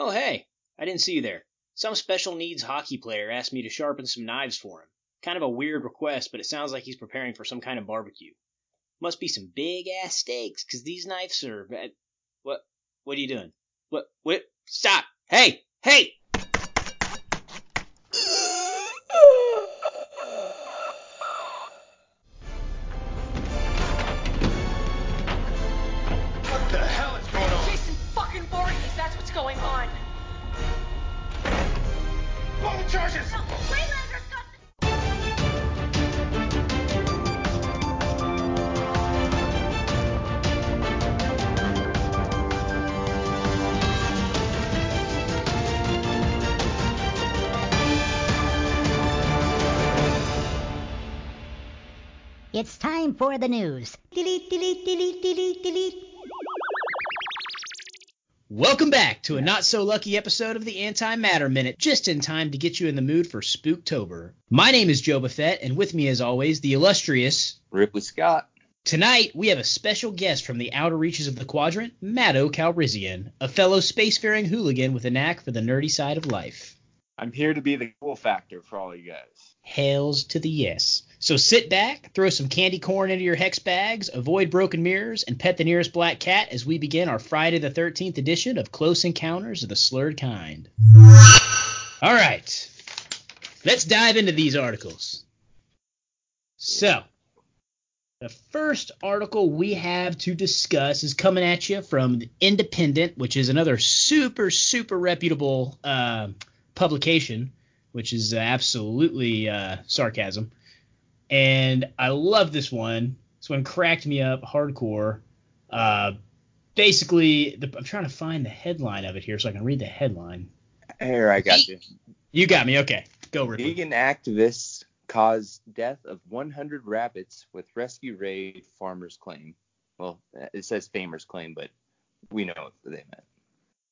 Oh, hey, I didn't see you there. Some special needs hockey player asked me to sharpen some knives for him. Kind of a weird request, but it sounds like he's preparing for some kind of barbecue. Must be some big ass steaks, 'cause these knives. At... What? What are you doing? What? What? Stop! Hey! Hey! For the news. Delete, delete, delete, delete, delete. Welcome back to a not so lucky episode of the Antimatter Minute, just in time to get you in the mood for Spooktober. My name is Joe Buffett, and with me, as always, the illustrious. Ripley Scott. Tonight, we have a special guest from the outer reaches of the quadrant, Matto Calrissian, a fellow spacefaring hooligan with a knack for the nerdy side of life. I'm here to be the cool factor for all you guys. Hails to the yes. So sit back, throw some candy corn into your hex bags, avoid broken mirrors, and pet the nearest black cat as we begin our Friday the 13th edition of Close Encounters of the Slurred Kind. All right, let's dive into these articles. So, the first article we have to discuss is coming at you from the Independent, which is another super, super reputable uh, publication, which is absolutely uh, sarcasm. And I love this one. This one cracked me up hardcore. Uh, basically, the, I'm trying to find the headline of it here so I can read the headline. Here, I got you. You got me. Okay, go Ripley. Vegan activists cause death of 100 rabbits with rescue raid farmers claim. Well, it says famers claim, but we know what they meant.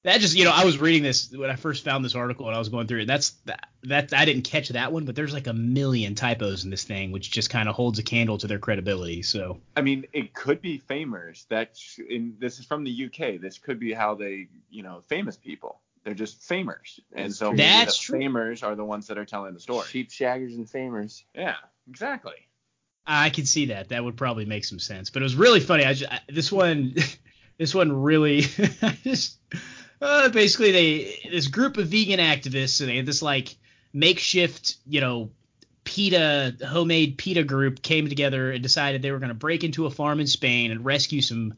That just, you know, I was reading this when I first found this article and I was going through it. That's that, that I didn't catch that one, but there's like a million typos in this thing, which just kind of holds a candle to their credibility. So I mean, it could be famers. That sh- in, this is from the UK. This could be how they, you know, famous people. They're just famers, and so maybe That's the true. famers are the ones that are telling the story. Sheep shaggers and famers. Yeah, exactly. I could see that. That would probably make some sense. But it was really funny. I just, I, this one, this one really, I just uh, basically they this group of vegan activists and they had this like makeshift, you know, PETA homemade PETA group came together and decided they were going to break into a farm in Spain and rescue some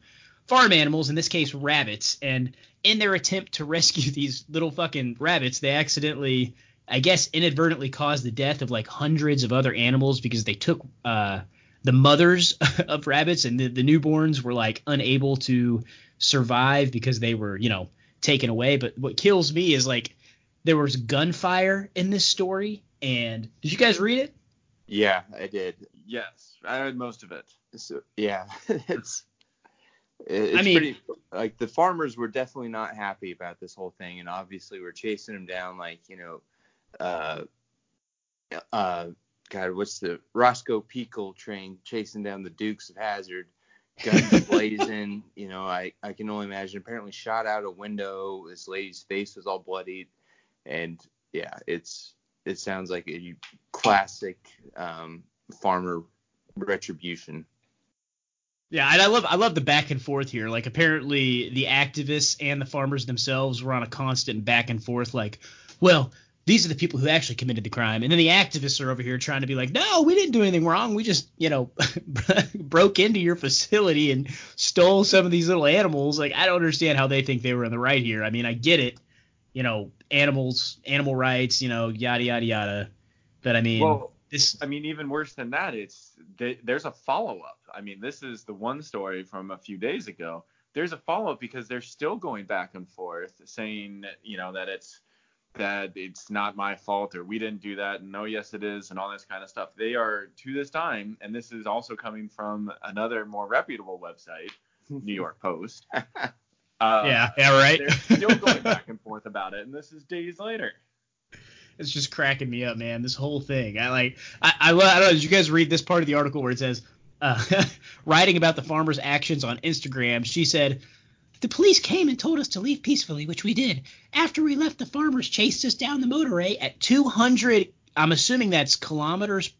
farm animals, in this case rabbits. And in their attempt to rescue these little fucking rabbits, they accidentally, I guess, inadvertently caused the death of like hundreds of other animals because they took uh, the mothers of rabbits and the, the newborns were like unable to survive because they were, you know, taken away. But what kills me is like there was gunfire in this story. And did you guys read it? Yeah, I did. Yes, I read most of it. So, yeah, it's it's I mean- pretty like the farmers were definitely not happy about this whole thing, and obviously we're chasing them down like you know, uh, uh, God, what's the Roscoe P. Coltrane chasing down the Dukes of Hazzard, guns blazing. You know, I I can only imagine. Apparently shot out a window. This lady's face was all bloodied, and yeah, it's it sounds like a classic um, farmer retribution. Yeah, and I love I love the back and forth here. Like apparently the activists and the farmers themselves were on a constant back and forth like, well, these are the people who actually committed the crime. And then the activists are over here trying to be like, "No, we didn't do anything wrong. We just, you know, broke into your facility and stole some of these little animals." Like I don't understand how they think they were in the right here. I mean, I get it. You know, animals, animal rights, you know, yada yada yada. But I mean, Well, this I mean, even worse than that, it's th- there's a follow up. I mean, this is the one story from a few days ago. There's a follow up because they're still going back and forth saying, you know, that it's that it's not my fault or we didn't do that and no, yes, it is and all this kind of stuff. They are to this time, and this is also coming from another more reputable website, New York Post. Uh, yeah, yeah, right. They're still going back and forth about it, and this is days later. It's just cracking me up, man. This whole thing. I like. I I, lo- I don't know. Did you guys read this part of the article where it says, uh, writing about the farmer's actions on Instagram? She said, The police came and told us to leave peacefully, which we did. After we left, the farmers chased us down the motorway at 200. I'm assuming that's kilometers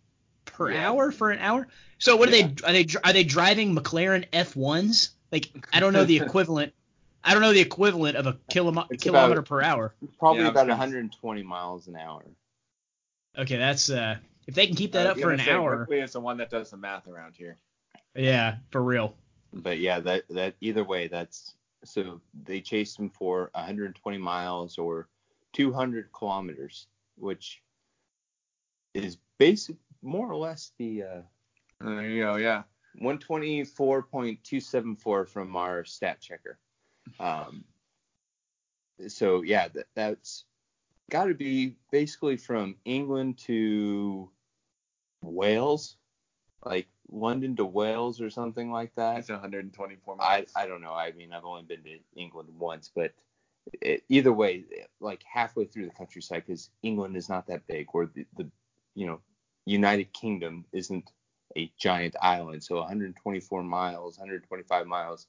per Yeah. hour for an hour. So what are they? Are they are they driving McLaren F1s? Like I don't know the equivalent. I don't know the equivalent of a kilom- It's kilometer about- per hour. Probably Yeah, about gonna- 120 miles an hour. Okay, that's uh if they can keep that I up for an say, hour. Ripley is the one that does the math around here. Yeah, for real. But yeah, that that either way, that's so they chased him for 120 miles or 200 kilometers, which is basic more or less the uh, There you go. Yeah. 124.274 from our stat checker. Um, so yeah, that, that's got to be basically from England to Wales, like London to Wales or something like that. It's 124 I, miles. I don't know. I mean, I've only been to England once, but it, either way, like halfway through the countryside, because England is not that big, or the, the you know United Kingdom isn't a giant island, so 124 miles, 125 miles,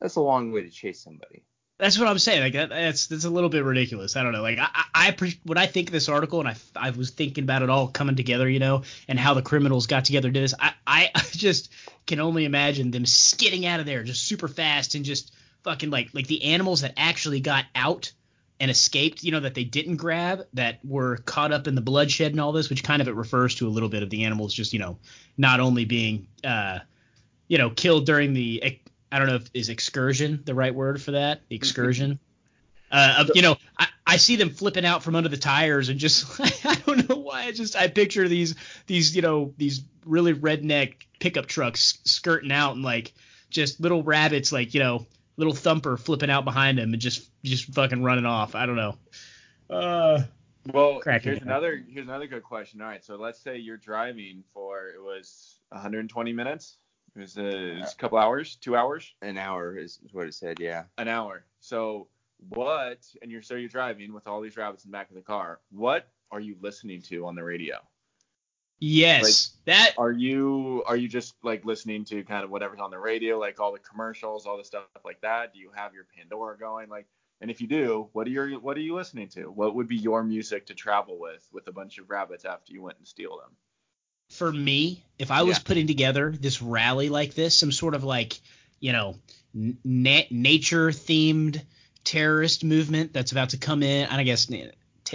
that's a long way to chase somebody. That's what I'm saying. Like that, that's that's a little bit ridiculous. I don't know. Like I, I, when I think of this article and I, I was thinking about it all coming together, you know, and how the criminals got together did this. I, I just can only imagine them skidding out of there just super fast and just fucking like like the animals that actually got out and escaped, you know, that they didn't grab, that were caught up in the bloodshed and all this, which kind of it refers to a little bit of the animals just, you know, not only being, uh, you know, killed during the, I don't know if is excursion the right word for that, the excursion. Uh, of, you know, I, I see them flipping out from under the tires and just I don't know why I just I picture these these you know these really redneck pickup trucks skirting out and like just little rabbits like you know little thumper flipping out behind them and just just fucking running off. I don't know. Uh, Well, here's up. another here's another good question. All right, so let's say you're driving for it was 120 minutes. It was, uh, it was a couple hours, two hours, An hour is, is what it said. Yeah. an hour. So what? And you're so you're driving with all these rabbits in the back of the car. What are you listening to on the radio? yes, that Are you are you just like listening to kind of whatever's on the radio, like all the commercials, all the stuff like that? Do you have your Pandora going? Like, and if you do, what are you what are you listening to? What would be your music to travel with with a bunch of rabbits after you went and steal them? For me, if I was Yeah. putting together this rally like this, some sort of like, you know, na- nature themed terrorist movement that's about to come in, and I guess t-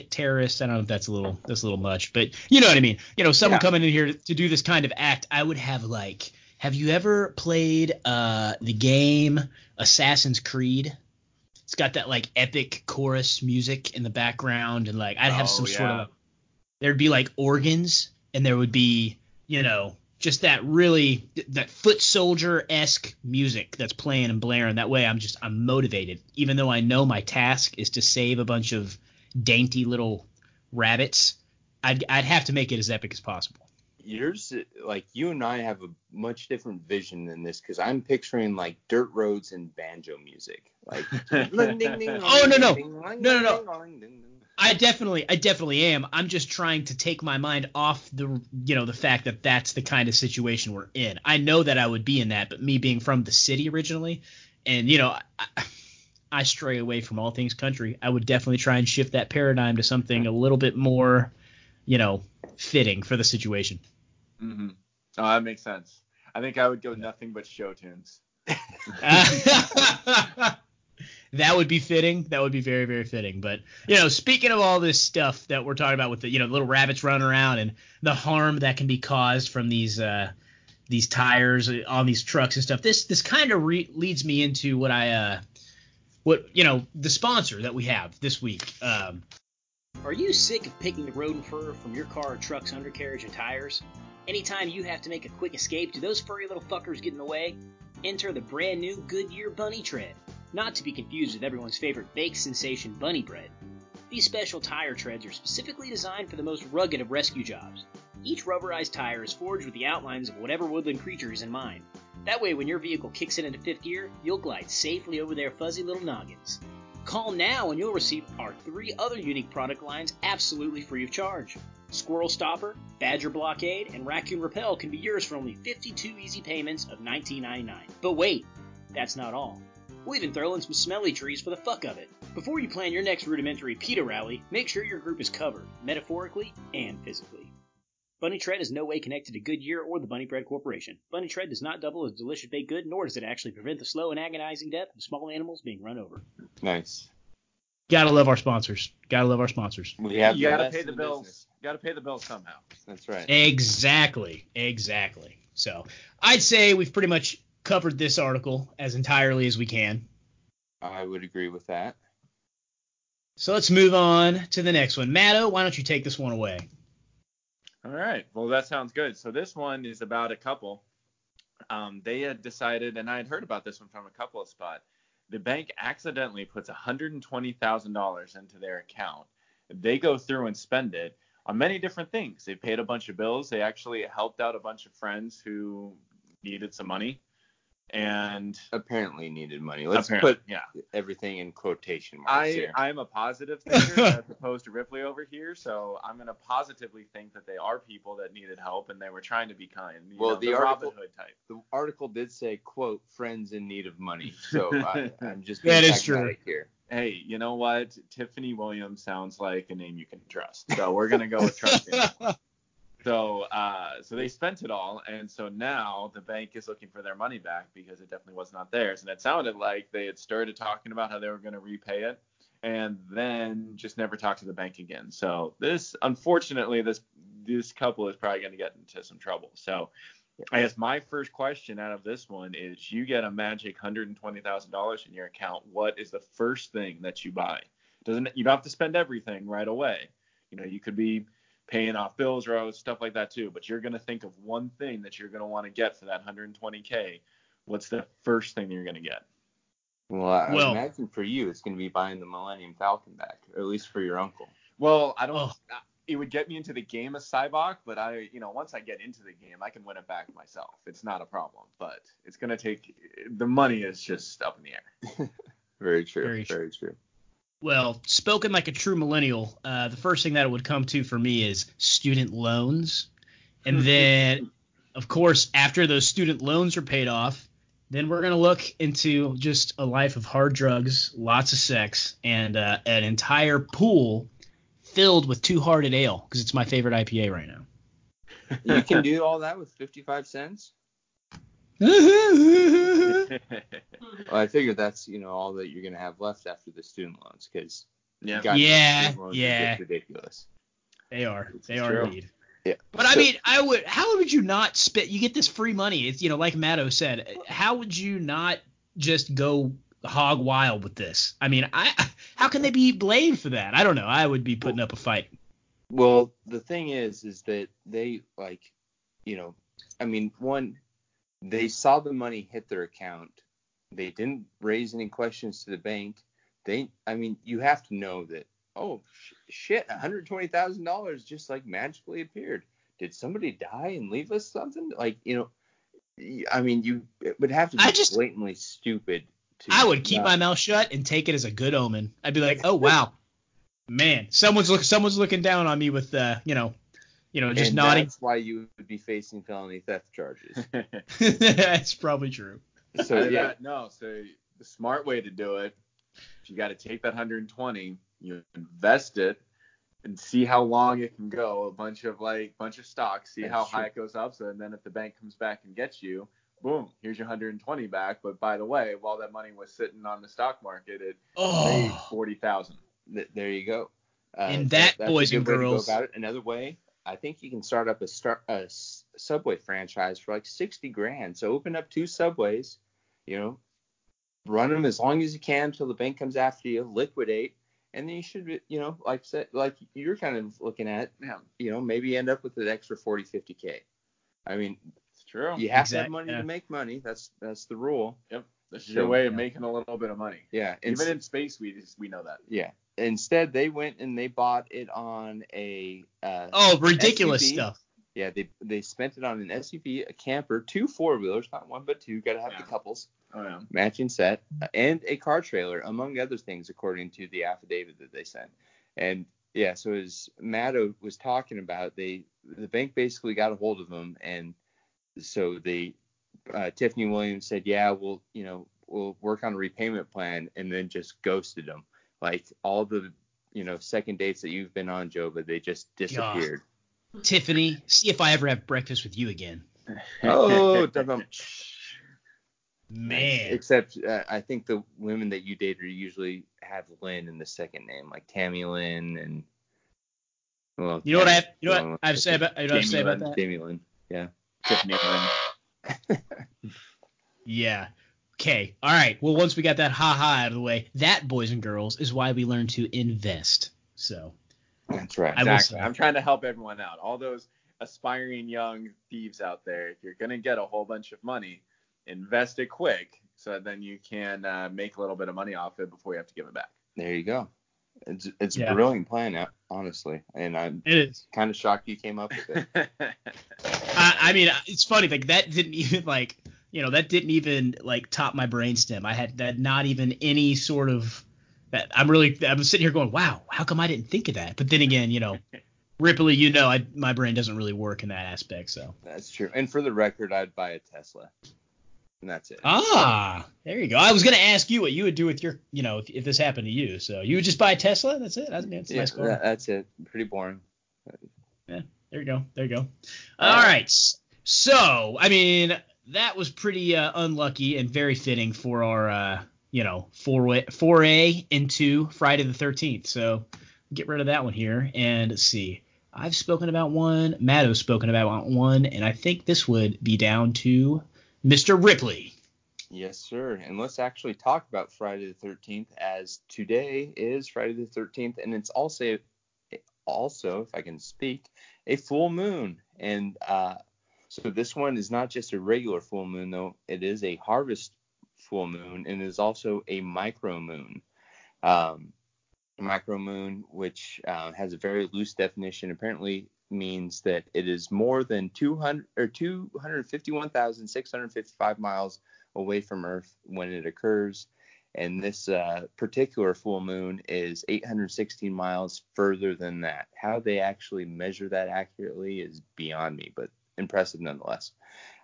terrorist, I don't know if that's a little that's a little much, but you know what I mean. You know, someone Yeah. coming in here to, do this kind of act, I would have like, have you ever played uh the game Assassin's Creed? It's got that like epic chorus music in the background, and like I'd have Oh, some sort of there'd be like organs and there would be you know just that really that foot soldier esque music that's playing and blaring that way i'm just i'm motivated even though i know my task is to save a bunch of dainty little rabbits i'd, I'd have to make it as epic as possible Yours, like you and I have a much different vision than this because I'm picturing like dirt roads and banjo music. Like, Oh, no, no. No, no, no. I definitely, I definitely am. I'm just trying to take my mind off the, you know, the fact that that's the kind of situation we're in. I know that I would be in that, but me being from the city originally, and you know, I, I stray away from all things country. I would definitely try and shift that paradigm to something a little bit more, you know, fitting for the situation. Mm-hmm. Oh, that makes sense. I think I would go nothing but show tunes. that would be fitting. That would be very, very fitting. But you know, speaking of all this stuff that we're talking about with the you know little rabbits running around and the harm that can be caused from these uh, these tires on these trucks and stuff, this this kind of re- leads me into what I uh, what you know the sponsor that we have this week. Um, Are you sick of picking the rodent fur from your car or truck's undercarriage and tires? Anytime you have to make a quick escape, do those furry little fuckers get in the way? Enter the brand new Goodyear Bunny Tread, not to be confused with everyone's favorite baked sensation bunny bread. These special tire treads are specifically designed for the most rugged of rescue jobs. Each rubberized tire is forged with the outlines of whatever woodland creature is in mind. That way, when your vehicle kicks it into fifth gear, you'll glide safely over their fuzzy little noggins. Call now and you'll receive our three other unique product lines absolutely free of charge. Squirrel Stopper, Badger Blockade, and Raccoon Repel can be yours for only 52 easy payments of $19.99. But wait, that's not all. We'll even throw in some smelly trees for the fuck of it. Before you plan your next rudimentary PETA rally, make sure your group is covered, metaphorically and physically. Bunny Tread is no way connected to Goodyear or the Bunny Bread Corporation. Bunny Tread does not double as a delicious baked good, nor does it actually prevent the slow and agonizing death of small animals being run over. Nice. Gotta love our sponsors. Gotta love our sponsors. We have you gotta pay in the bills. business. You gotta pay the bills somehow. That's right. Exactly. Exactly. So I'd say we've pretty much covered this article as entirely as we can. I would agree with that. So let's move on to the next one. Matto, why don't you take this one away? All right. Well, that sounds good. So this one is about a couple. Um, they had decided, and I had heard about this one from a couple of spot. The bank accidentally puts $120,000 into their account. They go through and spend it on many different things. They paid a bunch of bills. They actually helped out a bunch of friends who needed some money. And Apparently needed money. Let's put yeah. everything in quotation marks I here. I'm a positive thinker as opposed to Ripley over here, so I'm gonna positively think that they are people that needed help and they were trying to be kind. You Well, know, the the article- Robin Hood type. the article did say, "quote Friends in need of money." So I, I'm just being That is true. pragmatic here. Hey, you know what? Tiffany Williams sounds like a name you can trust, so we're gonna go with trusting. So, uh, so they spent it all, and so now the bank is looking for their money back because it definitely was not theirs. And it sounded like they had started talking about how they were going to repay it, and then just never talked to the bank again. So this, unfortunately, this this couple is probably going to get into some trouble. So, I guess my first question out of this one is: you get a magic hundred and twenty thousand dollars in your account. What is the first thing that you buy? Doesn't you don't have to spend everything right away. You know, you could be paying off bills or stuff like that too. But you're going to think of one thing that you're going to want to get for that 120k. What's the first thing you're going to get? Well, I Well- imagine for you, it's going to be buying the Millennium Falcon back, or at least for your uncle. Well, I don't. Oh. It would get me into the game of sabacc, but I, you know, once I get into the game, I can win it back myself. It's not a problem, but it's going to take. The money is just up in the air. Very true. Very Very, true. true. Well, spoken like a true millennial, uh, the first thing that it would come to for me is student loans. And then, of course, after those student loans are paid off, then we're going to look into just a life of hard drugs, lots of sex, and uh, an entire pool filled with two hearted ale because it's my favorite IPA right now. You can do all that with 55 cents. They mm-hmm. Well, I figured that's you know all that you're going to have left after the student loans because yeah. Yeah, are yeah. just ridiculous. They are. They is are indeed. Yeah. But I So- mean, I would. How would you not spend? You get this free money. It's you know, like Matto said. How would you not just go hog wild with this? I mean, I how can they be blamed for that? I don't know. I would be putting up a fight. Well, the thing is, is that they like, you know, I mean, one, they saw the money hit their account. They didn't raise any questions to the bank. They, I mean, you have to know that. Oh sh- shit, one hundred twenty thousand dollars just like magically appeared. Did somebody die and leave us something? Like, you know, I mean, you it would have to be I just- blatantly stupid. To I would keep not- my mouth shut and take it as a good omen. I'd be like, oh wow, man, someone's look, someone's looking down on me with, uh, you know, you know, just and nodding. That's why you would be facing felony theft charges. That's probably true. So yeah, bet- no. So the smart way to do it, if you got to take that 120, you invest it, and see how long it can go. A bunch of like bunch of stocks, see That's how true. high it goes up. So and then if the bank comes back and gets you, boom, here's your 120 back. But by the way, while that money was sitting on the stock market, it made Oh, 40,000. Th- there you go. Uh, And that, that's a boys good and way to go girls- about it. Another way, I think you can start up a start a s- Subway franchise for like sixty grand. So open up two Subways, you know, run them as long as you can until the bank comes after you, liquidate, and then you should, be- you know, like said, like you're kind of looking at, you know, maybe end up with an extra 40, 50 k. I mean, it's true. you have to have money yeah. to make money. That's that's the rule. Yep. This is your way of yeah. making a little bit of money. Yeah. Even in space, we just, we know that. Yeah. Instead, they went and they bought it on a. Uh, oh, ridiculous SUV. stuff. Yeah, they they spent it on an SUV, a camper, two four wheelers, not one but two. Got to have Yeah. the couples Oh yeah. matching set, and a car trailer, among other things, according to the affidavit that they sent. And yeah, so as Matto was talking about, they the bank basically got a hold of them, and so they uh, Tiffany Williams said, yeah, well, you know, we'll work on a repayment plan, and then just ghosted them. Like all the you know second dates that you've been on, Joe, but they just disappeared. Tiffany, see if I ever have breakfast with you again. oh. Man. Except uh, I think the women that you date are usually have Lynn in the second name, like Tammy Lynn and. Well, You know what I have? Tammy's You know what I have to say about? You know what I have to say about Jamie that? Tammy Lynn. Yeah. Tiffany Lynn. Yeah. Okay. All right. Well, once we got that ha ha out of the way, that boys and girls is why we learn to invest. So That's right. Exactly. I'm trying to help everyone out. All those aspiring young thieves out there, if you're gonna get a whole bunch of money, invest it quick so that then you can uh, make a little bit of money off it before you have to give it back. There you go. It's it's Yeah. a brilliant plan, honestly, and I'm it is. kind of shocked you came up with it. I, I mean, it's funny. Like that didn't even like you know that didn't even like top my brainstem. I had that not even any sort of that. I'm really I'm sitting here going, wow, how come I didn't think of that? But then again, you know, Ripley, you know, I my brain doesn't really work in that aspect. So That's true. And for the record, I'd buy a Tesla, and that's it. ah, there you go. I was gonna ask you what you would do with your, you know, if, if this happened to you. So you would just buy a Tesla? That's it. That's, that's a yeah, nice car. that- that's it. Pretty boring. Yeah, there you go. There you go. All right. So, I mean, that was pretty uh, unlucky and very fitting for our, uh, you know, foray, foray into Friday the 13th. So, get rid of that one here. And see. I've spoken about one. Matto's spoken about one. And I think this would be down to Mr. Ripley. Yes, sir. And let's actually talk about Friday the 13th, as today is Friday the 13th, and it's also, also, if I can speak, a full moon. And uh, so this one is not just a regular full moon, though. It is a harvest full moon, and is also a micro moon. Um, micro moon, which uh, has a very loose definition, apparently means that it is more than 200 or 251,655 miles away from Earth when it occurs. And this uh, particular full moon is 816 miles further than that. How they actually measure that accurately is beyond me, but impressive nonetheless.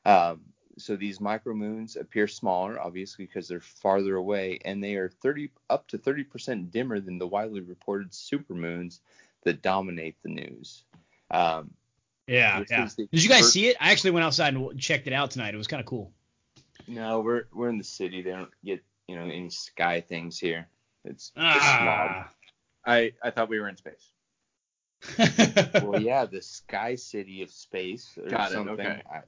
Um, so these micromoons appear smaller, obviously, because they're farther away, and they are 30 up to 30% dimmer than the widely reported supermoons that dominate the news. Um, Yeah. Yeah. Did you guys first- see it? I actually went outside and checked it out tonight. It was kind of cool. no, we're we're in the city. They don't get you know any sky things here. It's Ah. I, I thought we were in space. Smog. Well, yeah, the sky city of space or Got it, something. okay. I-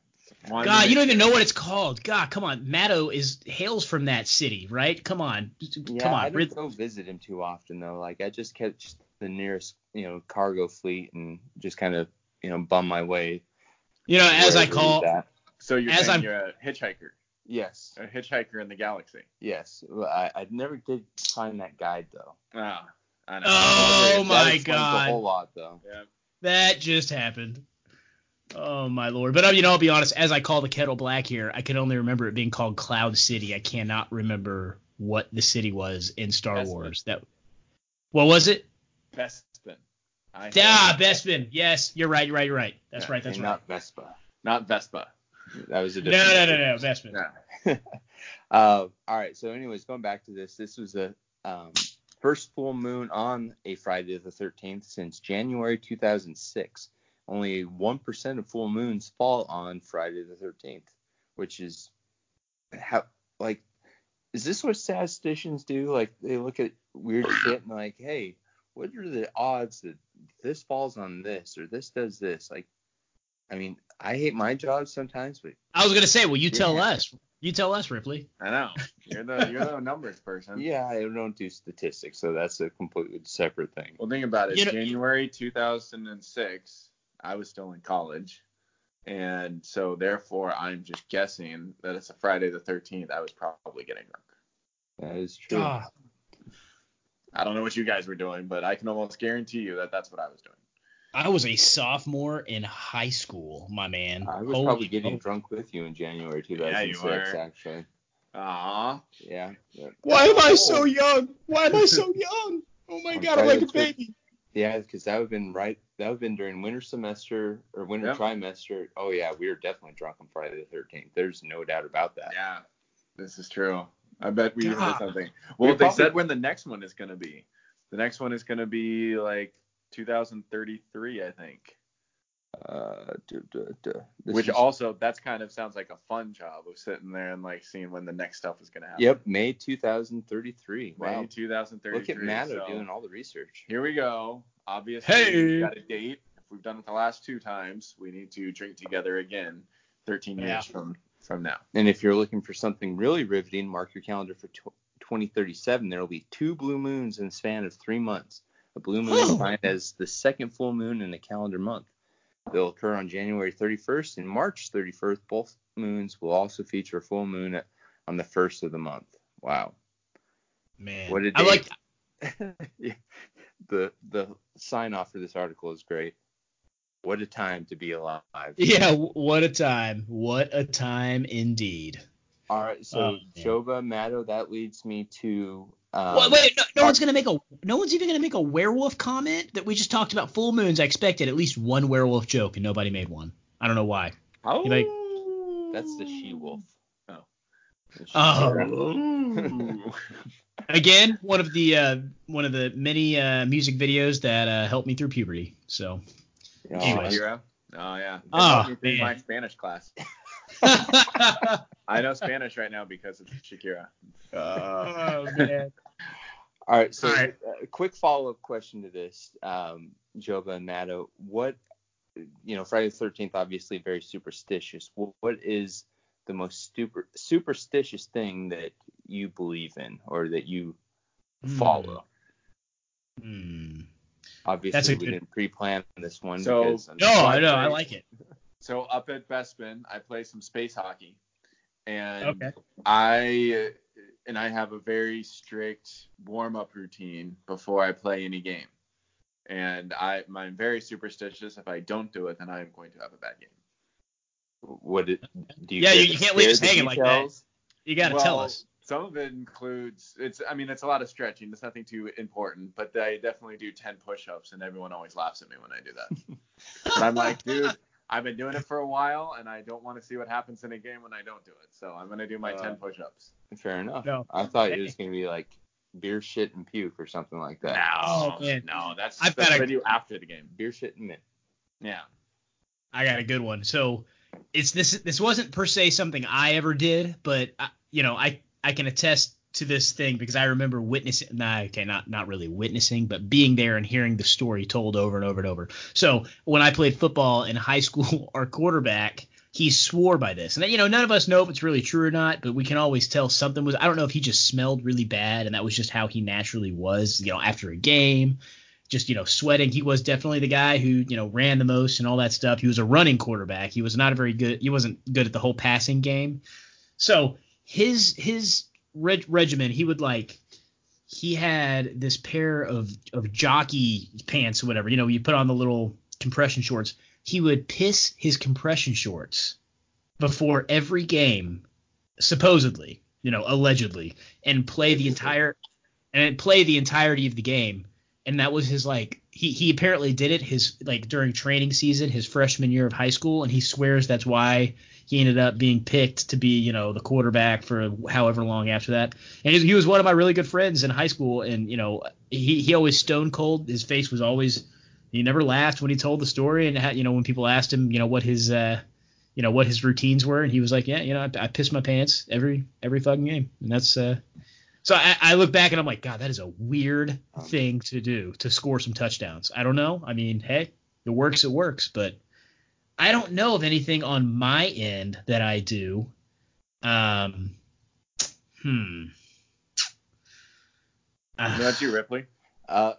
God, you don't even know what it's called. God, come on. Matto is hails from that city, right? Come on. yeah, come on. I Rid- don't go visit him too often though. Like I just catch the nearest you know cargo fleet and just kind of you know bum my way. you know, as I call he's. So you're As saying I'm- you're a hitchhiker, Yes, a hitchhiker in the galaxy. yes. Well, I, I never did find that guide though. Ah, I know. Oh, That my explains God. A whole lot though. Yeah. that just happened. Oh my lord. But uh, you know, I'll be honest, as I call the kettle black here, I can only remember it being called Cloud City. I cannot remember what the city was in Star Bespin. Wars. That what was it? Bespin. I Ah, Bespin. Yes, you're right, you're right, you're right. That's Yeah, right, that's right. not Vespa. Not Vespa. That was a No, different. no, no, no, Bespin. Yeah. uh, all right. So, anyways, going back to this, this was a um, first full moon on a Friday the 13th since January 2006. Only one percent of full moons fall on Friday the 13th, which is how like is this what statisticians do? Like they look at weird shit and like, hey, what are the odds that this falls on this or this does this? Like, I mean, I hate my job sometimes, but I was gonna say, well, you tell Yeah. us. You tell us, Ripley. I know. You're the you're the numbers person. Yeah, I don't do statistics, so that's a completely separate thing. Well, think about it. You know- January 2006, I was still in college, and so therefore I'm just guessing that it's a Friday the 13th. I was probably getting drunk. That is true. Ah, I don't know what you guys were doing, but I can almost guarantee you that that's what I was doing. I was a sophomore in high school, my man. I was Holy probably getting moly. drunk with you in January Yeah, you 2006, were. actually. Aw. Yeah. yeah. Why am I so oh. young? Why am I so young? Oh my On god, I'm like a baby. Yeah, because that would have been right. That would have been during winter semester or winter Yep. trimester. Oh yeah, we were definitely drunk on Friday the 13th. There's no doubt about that. Yeah, this is true. I bet we God. heard something. Well, We they probably- said when the next one is gonna be. The next one is gonna be like 2033, I think. Uh, duh, duh, duh. Which is- also that's kind of sounds like a fun job of sitting there and like seeing when the next stuff is gonna happen. Yep, May 2033. May Wow. 2033. Look at Matto so doing all the research. Here we go. Obviously, Hey. we've got a date. If we've done it the last two times, we need to drink together again 13 years from from now. And if you're looking for something really riveting, mark your calendar for tw 2037. There will be two blue moons in the span of three months. A blue moon is defined as the second full moon in a calendar month. They'll occur on January 31st and March 31st. Both moons will also feature a full moon at, on the first of the month. Wow. Man, What a I like. Yeah. the the sign off for this article is great. What a time to be alive. Yeah, what a time! What a time indeed. All right, so Oh, man. Joba Matto, that leads me to um, Well, wait, no, no one's gonna make a. No one's even gonna make a werewolf comment that we just talked about full moons. I expected at least one werewolf joke, and nobody made one. I don't know why. Oh, You like- That's the she wolf. Oh. Oh. Again, one of the uh, one of the many uh, music videos that uh, helped me through puberty. So, Oh, Anyways. Shakira? Oh yeah. It Oh, helped man. my Spanish class. I know Spanish right now because of Shakira. oh man. All right, so All right. a quick follow up question to this, um, Joba and Matto. What, you know, Friday the 13th, obviously very superstitious. What, what is the most super, superstitious thing that you believe in or that you follow? Hmm. Obviously, That's a we good- didn't pre plan this one So- because No, I know. I like it. So up at Bespin, I play some space hockey, and Okay. I and I have a very strict warm up routine before I play any game. And I, I'm very superstitious. If I don't do it, then I am going to have a bad game. what it, do you Yeah, you- you can't leave share us the hanging like that. You got to tell us. Some of it includes it's I mean it's a lot of stretching. It's nothing too important, but I definitely do 10 push-ups and everyone always laughs at me when I do that. but I'm like, dude, I've been doing it for a while and I don't want to see what happens in a game when I don't do it. So I'm going to do my Uh, 10 push-ups. Fair enough. No. I thought it was going to be like beer, shit, and puke or something like that. Oh, man. no, that's I've that's got what a- I do after the game. Beer, shit, and mint. Yeah. I got a good one. So it's this. This wasn't per se something I ever did, but I, you know, I I can attest to this thing because I remember witnessing. Nah, okay, not not really witnessing, but being there and hearing the story told over and over and over. So when I played football in high school, our quarterback he swore by this, and you know, none of us know if it's really true or not, but we can always tell something was. I don't know if he just smelled really bad, and that was just how he naturally was. You know, after a game just you know sweating. He was definitely the guy who you know ran the most and all that stuff. He was a running quarterback. He was not a very good. He wasn't good at the whole passing game. So his his reg- regimen, he would like he had this pair of of jockey pants or whatever. You know, you put on the little compression shorts. He would piss his compression shorts before every game, supposedly, you know, allegedly, and play the entire and play the entirety of the game and that was his like he he apparently did it his like during training season his freshman year of high school and he swears that's why he ended up being picked to be you know the quarterback for however long after that and he, he was one of my really good friends in high school and you know he he always stone cold his face was always he never laughed when he told the story and you know when people asked him you know what his uh you know what his routines were and he was like yeah you know I, I piss my pants every every fucking game and that's uh so I, I look back and I'm like, God, that is a weird Um, thing to do to score some touchdowns. I don't know. I mean, hey, it works, it works, but I don't know of anything on my end that I do. Um, hmm. About you, Ripley? Uh,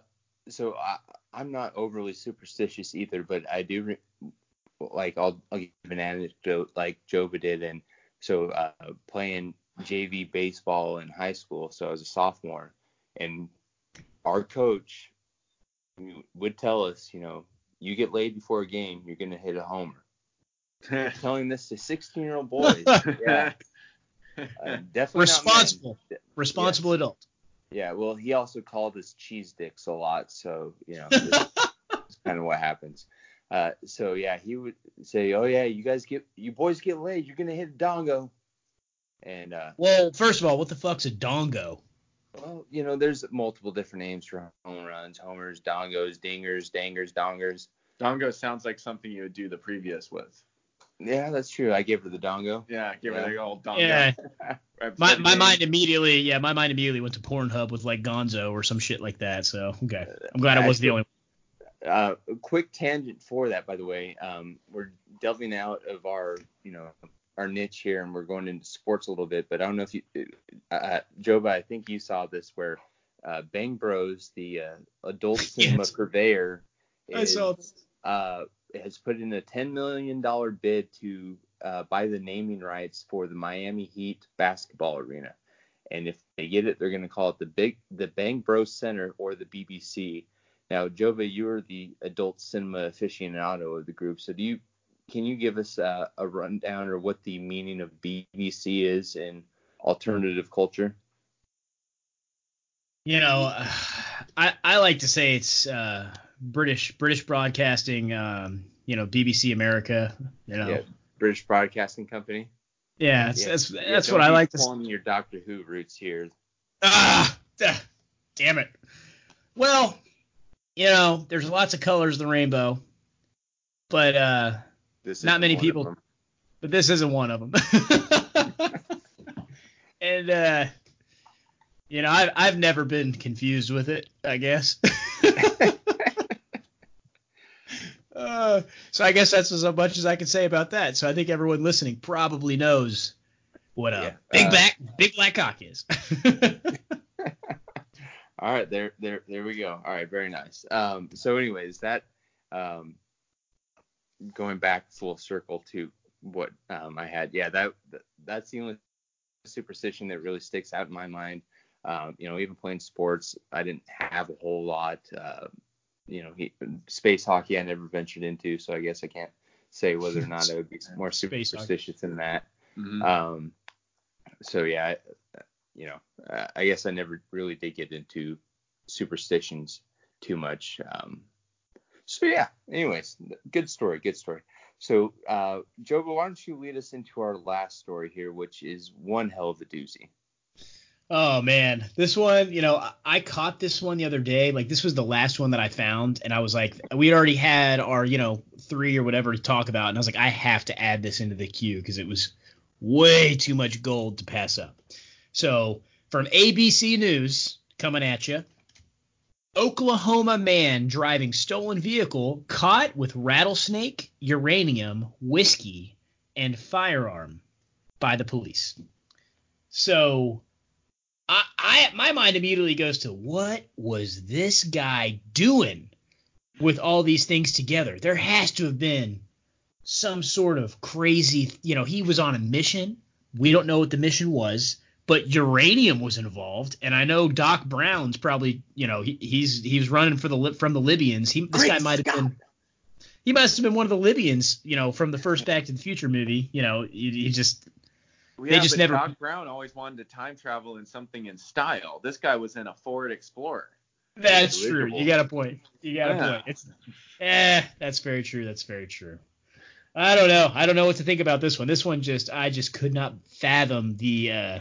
so I, I'm not overly superstitious either, but I do re- like I'll, I'll give an anecdote like Jova did, and so uh, playing JV baseball in high school, so I was a sophomore, and our coach would tell us, you know, you get laid before a game, you're gonna hit a homer. Telling this to 16 year old boys, yeah, uh, definitely not responsible, responsible Yes. adult. Yeah, well, he also called us cheese dicks a lot, so you know, it's kind of what happens. Uh, so yeah, he would say, "Oh yeah, you guys get, you boys get laid, you're gonna hit a dongo." And uh, Well, first of all, what the fuck's a dongo? Well, you know, there's multiple different names for home runs, homers, dongos, dingers, dangers, dongers. Dongo sounds like something you would do the previous with. Yeah, that's true. I gave her the dongo. Yeah, give Yeah. it a old Dongo. Yeah. My my mind immediately, yeah, my mind immediately went to Pornhub with like Gonzo or some shit like that. So okay, I'm glad I wasn't the only. one. Uh, a quick tangent for that, by the way. Um, we're delving out of our, you know, our niche here, and we're going into sports a little bit. But I don't know if you, uh, Joba, I think you saw this where uh, Bang Bros, the uh, adult cinema Yes. purveyor, I is, saw. uh, has put in a $10 million bid to uh, buy the naming rights for the Miami Heat basketball arena. And if they get it, they're going to call it the Big the Bang Bros Center or the BBC. Now, Jova, you're the adult cinema aficionado of the group, so do you can you give us uh, a rundown or what the meaning of BBC is in alternative culture? You know, I I like to say it's uh, British British Broadcasting. Um, you know, BBC America. You know, Yeah, British Broadcasting Company. yeah, that's Yeah. that's, Yeah, that's don't what I like to. pulling your Doctor Who roots here. Ah, ah, damn it. Well, you know, there's lots of colors of the rainbow, but uh, This Not many people- but this isn't one of them. and uh, you know, I've I've never been confused with it. I guess. uh, so I guess that's as much as I can say about that. So I think everyone listening probably knows what a Yeah, big uh, black big black cock is. All right, there, there, there we go. All right, very nice. Um, so, anyways, that um, going back full circle to what um, I had, yeah, that that's the only superstition that really sticks out in my mind. Um, you know, even playing sports, I didn't have a whole lot. Uh, you know, he, space hockey I never ventured into, so I guess I can't say whether or not I would be more superstitious than that. Mhm. Um, so yeah, I- you know, uh, I guess I never really did get into superstitions too much. Um, so yeah, anyways, good story, good story. So, uh, Joba, why don't you lead us into our last story here, which is one hell of a doozy. Oh man, this one, you know, I, caught this one the other day. Like this was the last one that I found, and I was like, we already had our, you know, three or whatever to talk about, and I was like, I have to add this into the queue because it was way too much gold to pass up. So from ABC News coming at you, Oklahoma man driving stolen vehicle caught with rattlesnake, uranium, whiskey, and firearm by the police. So I, I my mind immediately goes to what was this guy doing with all these things together? There has to have been some sort of crazy, you know, he was on a mission. We don't know what the mission was, but uranium was involved, and I know Doc Brown's probably, you know, he, he's he was running for the from the Libyans. He this Great guy might have been. He must have been one of the Libyans, you know, from the first Back to the Future movie. You know, he, he just Yeah, just never- Doc Brown always wanted to time travel in something in style. This guy was in a Ford Explorer. That's true. You got a point. You got a point. It's eh, that's very true. That's very true. I don't know. I don't know what to think about this one. This one just I just could not fathom the uh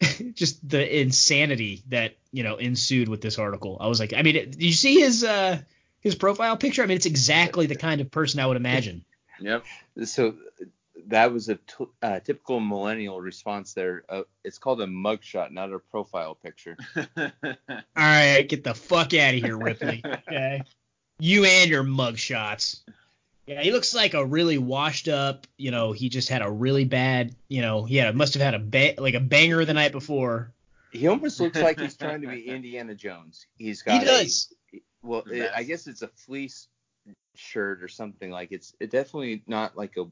just the insanity that, you know, ensued with this article. I was like, I mean, did you see his uh his profile picture? I mean, it's exactly the kind of person I would imagine. Yep. So that was a t- uh, typical millennial response there. Uh, it's called a mugshot, not a profile picture. All right, get the fuck out of here, Ripley. Okay. You and your mug shots. Yeah, he looks like a really washed up, you know, he just had a really bad, you know, he had must have had a ba- like a banger the night before. He almost looks like he's trying to be Indiana Jones. He's got He does. A, well, it, I guess it's a fleece shirt or something. Like it's it definitely not like a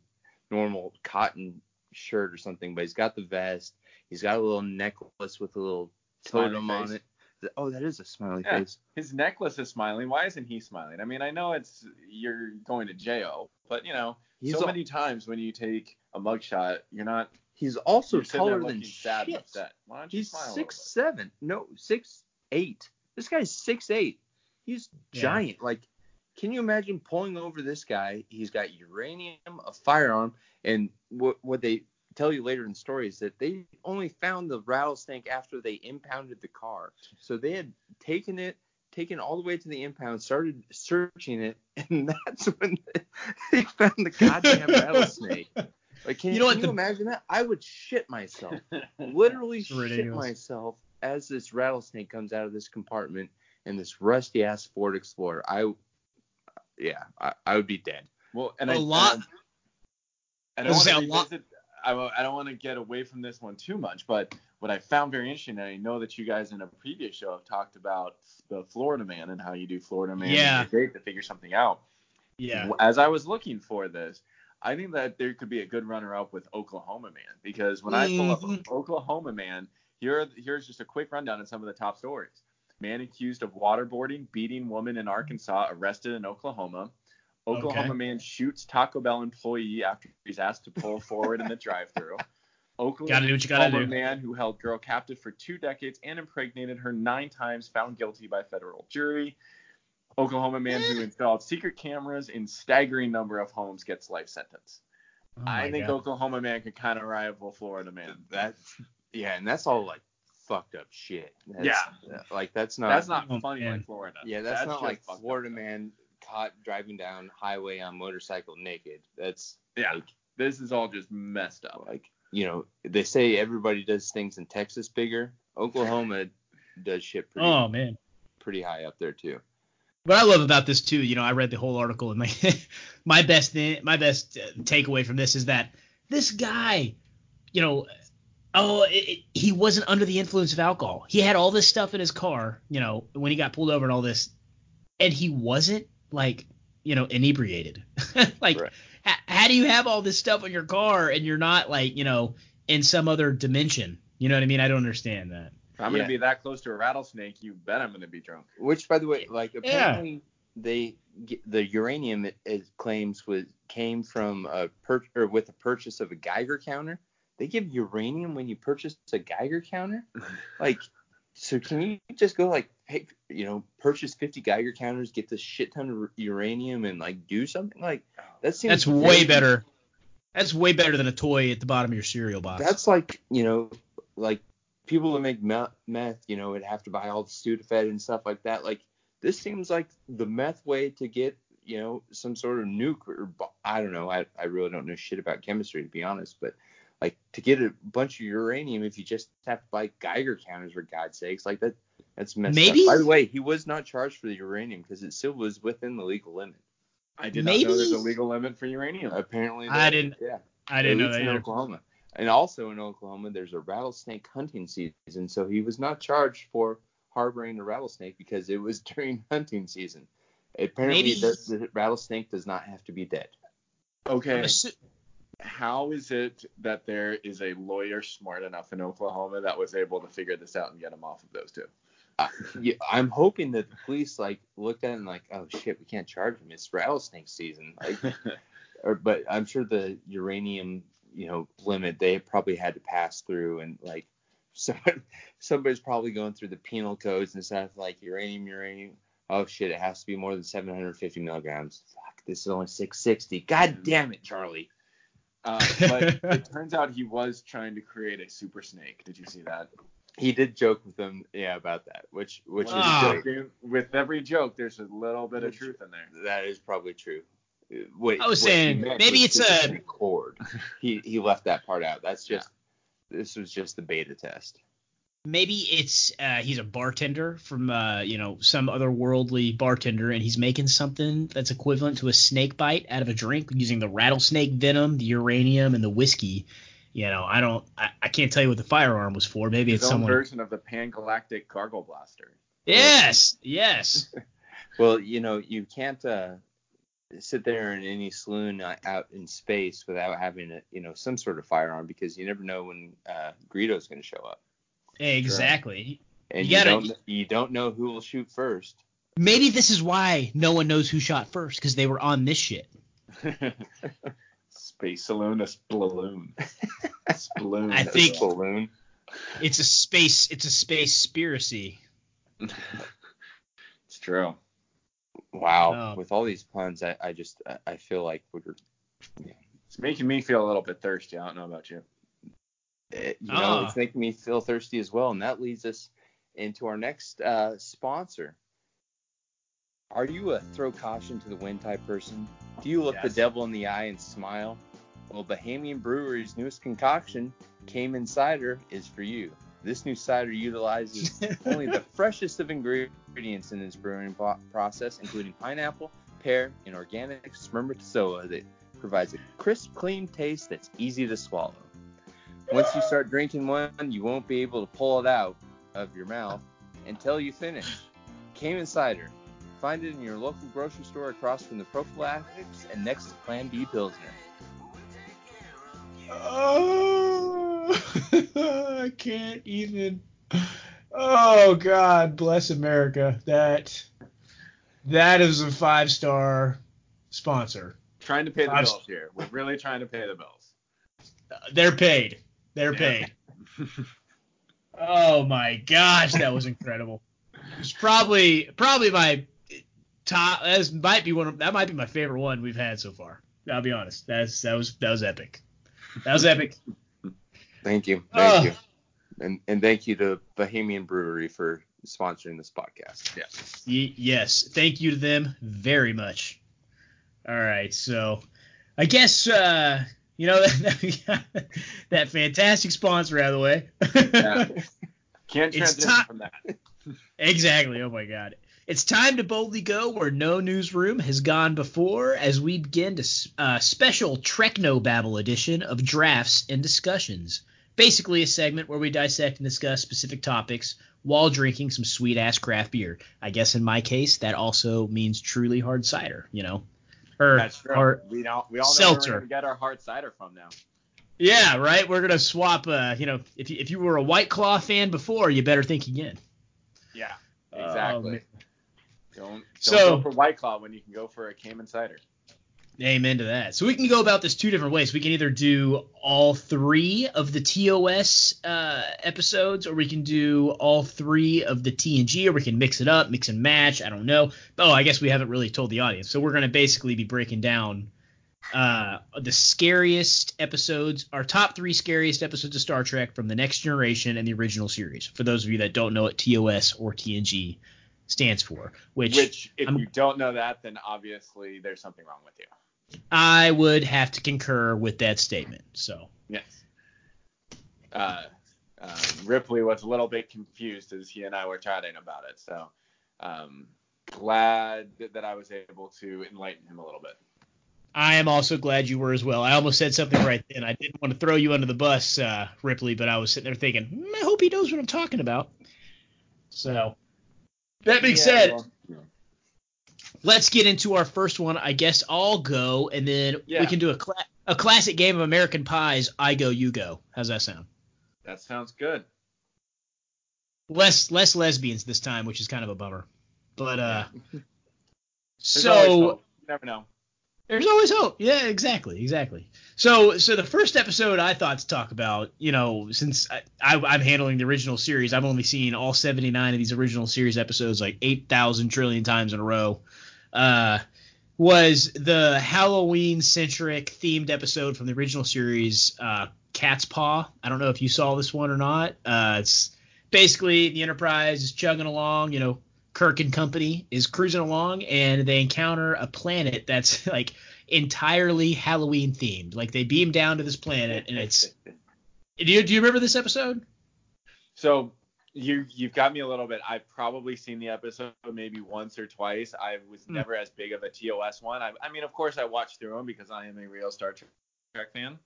normal cotton shirt or something. But he's got the vest. He's got a little necklace with a little totem on it. Oh, that is a smiley Yeah. face. His necklace is smiling. Why isn't he smiling? I mean, I know it's you're going to jail, but you know, He's so al- many times when you take a mugshot, you're not He's also you're sitting there taller than looking sad and shit. upset. Why don't you He's smile six little seven. No, six eight. This guy's six eight. He's Yeah. giant. Like, can you imagine pulling over this guy? He's got uranium, a firearm, and what what they tell you later in the story is that they only found the rattlesnake after they impounded the car. So they had taken it, taken all the way to the impound, started searching it, and that's when they found the goddamn rattlesnake. Like, can You you, know what, can you the- imagine that? I would shit myself, literally shit myself as this rattlesnake comes out of this compartment in this rusty ass Ford Explorer. I, yeah, I, I would be dead. Well, and A I, lot- and I, I and I was gonna want say to I, I don't want to get away from this one too much, but what I found very interesting, and I know that you guys in a previous show have talked about the Florida Man and how you do Florida Man. Yeah. great to figure something out. Yeah. As I was looking for this, I think that there could be a good runner up with Oklahoma Man because when I pull up Mhm. Oklahoma Man, here here's just a quick rundown of some of the top stories. Man accused of waterboarding, beating woman in Arkansas, arrested in Oklahoma. Oklahoma Okay. man shoots Taco Bell employee after he's asked to pull forward in the drive-through. Oklahoma do what you gotta do. man who held girl captive for two decades and impregnated her nine times, found guilty by federal jury. Oklahoma man who eh. installed secret cameras in staggering number of homes gets life sentence. Oh I think God. Oklahoma man could kind of rival Florida man. That's yeah, and that's all like fucked up shit. That's, Yeah. like that's not. That's not Oh, funny man. like Florida. Yeah, that's, not like fucked up Florida man caught driving down highway on motorcycle naked. That's Yeah, like this is all just messed up. like you know they say everybody does things in Texas bigger. Oklahoma does shit pretty Oh man. pretty high up there too. What I love about this too, you know, I read the whole article and my my best thing, my best uh, takeaway from this is that this guy, you know, oh, it, it- he wasn't under the influence of alcohol. He had all this stuff in his car, you know, when he got pulled over and all this, and he wasn't like, you know, inebriated. like, Right. h- how do you have all this stuff in your car and you're not like, you know, in some other dimension? You know what I mean? I don't understand that. If I'm Yeah. gonna be that close to a rattlesnake, you bet I'm gonna be drunk. Which, by the way, like Yeah. apparently they the uranium it, it claims was came from a per or with a purchase of a Geiger counter. They give uranium when you purchase a Geiger counter. Like, so can you just go like pick, you know, purchase 50 Geiger counters, get this shit ton of uranium, and like do something like oh. that? Seems That's way better. That's way better than a toy at the bottom of your cereal box. That's like you know, like people that make meth, meth, you know, would have to buy all the Sudafed and stuff like that. Like this seems like the meth way to get you know some sort of nuke or I don't know. I I really don't know shit about chemistry to be honest, but like to get a bunch of uranium if you just have to buy Geiger counters for God's sakes, like that. That's messed Maybe- up. By the way, he was not charged for the uranium because it still was within the legal limit. I did not know there's a legal limit for uranium. Apparently, I didn't- Yeah. I didn't know least that in either. Oklahoma. And also in Oklahoma, there's a rattlesnake hunting season, so he was not charged for harboring a rattlesnake because it was during hunting season. Apparently, Maybe- the, the rattlesnake does not have to be dead. Okay, I'm assu- how is it that there is a lawyer smart enough in Oklahoma that was able to figure this out and get him off of those two? Uh, yeah, I'm hoping that the police like looked at it and like, oh shit, we can't charge him. It's rattlesnake season. Like, or, but I'm sure the uranium, you know, limit they probably had to pass through and like, somebody, somebody's probably going through the penal codes and stuff like uranium, uranium. Oh shit, it has to be more than 750 milligrams. Fuck, this is only 660. God damn it, Charlie. Uh, but it turns out he was trying to create a super snake. Did you see that? He did joke with them, yeah, about that, which which is Ah. great. With every joke, there's a little bit of truth in there. That is probably true. Wait, I was what saying, maybe was it's a- record. He he left that part out. That's just this was just the beta test. Maybe it's uh, he's a bartender from uh, you know some otherworldly bartender, and he's making something that's equivalent to a snake bite out of a drink using the rattlesnake venom, the uranium, and the whiskey. You know, I don't, I, I can't tell you what the firearm was for. Maybe His it's someone. version of the Pan-Galactic Gargle Blaster. Yes, yes. Well, you know, you can't uh, sit there in any saloon uh, out in space without having a you know some sort of firearm because you never know when uh, Greedo's going to show up, exactly. and You you, gotta- don't you don't know who will shoot first. Maybe this is why no one knows who shot first because they were on this shit. Space Saloon, a sploon. Sploon. I think- balloon. It's a space. It's a space spiracy. it's true. Wow, Oh. with all these puns, I, I just I- I feel like we're It's making me feel a little bit thirsty. I don't know about you. It- you know, Ah. it's making me feel thirsty as well, and that leads us into our next uh, sponsor. Are you a throw caution to the wind type person? Do you look Yes. the devil in the eye and smile? Well, Bahamian Brewery's newest concoction, Cayman Cider, is for you. This new cider utilizes only the freshest of ingredients in its brewing process, including pineapple, pear, and organic spermatozoa that provides a crisp, clean taste that's easy to swallow. Once you start drinking one, you won't be able to pull it out of your mouth until you finish. Cayman Cider. Find it in your local grocery store across from the prophylactics and next to Plan B Pilsner. Oh, I can't even. Oh God, bless America. That that is a five star sponsor. Trying to pay the I've- bills here. We're really trying to pay the bills. Uh, They're paid. They're paid. Oh my gosh, that was incredible. It's probably probably my top. That might be one. Of, that might be my favorite one we've had so far. I'll be honest. That's that was that was epic. That was epic. Thank you. Thank Oh. you. And and thank you to Bahamian Brewery for sponsoring this podcast. Yeah. Y- yes, thank you to them very much. All right, so I guess uh, you know that, that fantastic sponsor out of the way. Yeah. Can't transition ti- from that. exactly. Oh my god. It's time to boldly go where no newsroom has gone before as we begin to uh, special Trekno Babble edition of Drafts and Discussions. Basically, a segment where we dissect and discuss specific topics while drinking some sweet ass craft beer. I guess in my case, that also means truly hard cider, you know? Or, That's true. or we all we all know where seltzer. we're get our hard cider from now. yeah, right. We're gonna swap. Uh, you know, if you, if you were a White Claw fan before, you better think again. Yeah. Oh, Exactly. man. don't don't So- go for White Claw when you can go for a Cayman cider. Amen to that. So we can go about this two different ways. We can either do all three of the TOS uh, episodes, or we can do all three of the TNG, or we can mix it up, mix and match. I don't know. Oh, I guess we haven't really told the audience. So we're going to basically be breaking down uh, the scariest episodes, our top three scariest episodes of Star Trek from the Next Generation and the original series. For those of you that don't know what TOS or TNG stands for, which, Which, if I'm- you don't know that, then obviously there's something wrong with you. I would have to concur with that statement. So. Yes. Uh, um, Ripley was a little bit confused as he and I were chatting about it. So um, glad that, I was able to enlighten him a little bit. I am also glad you were as well. I almost said something right then. I didn't want to throw you under the bus, uh, Ripley, but I was sitting there thinking, "Hmm, I hope he knows what I'm talking about. So, that being Yeah, said, well, let's get into our first one. I guess I'll go, and then Yeah. we can do a cla- a classic game of American Pies. I go, you go. How's that sound? that sounds good. Less less lesbians this time, which is kind of a bummer. But uh, so. You never know. There's always hope. Yeah, exactly, exactly. So, so the first episode I thought to talk about, you know, since I, I, I'm handling the original series, I've only seen all 79 of these original series episodes like 8,000 trillion times in a row. Uh, was the Halloween centric themed episode from the original series, uh, Catspaw. I don't know if you saw this one or not. Uh, it's basically the Enterprise is chugging along, you know, Kirk and company is cruising along and they encounter a planet that's like entirely Halloween themed. Like they beam down to this planet and it's do you do you remember this episode? So you you've got me a little bit. I've probably seen the episode maybe once or twice. I was Hmm. never as big of a TOS one. I, I mean, of course, I watched through them because I am a real Star Trek fan.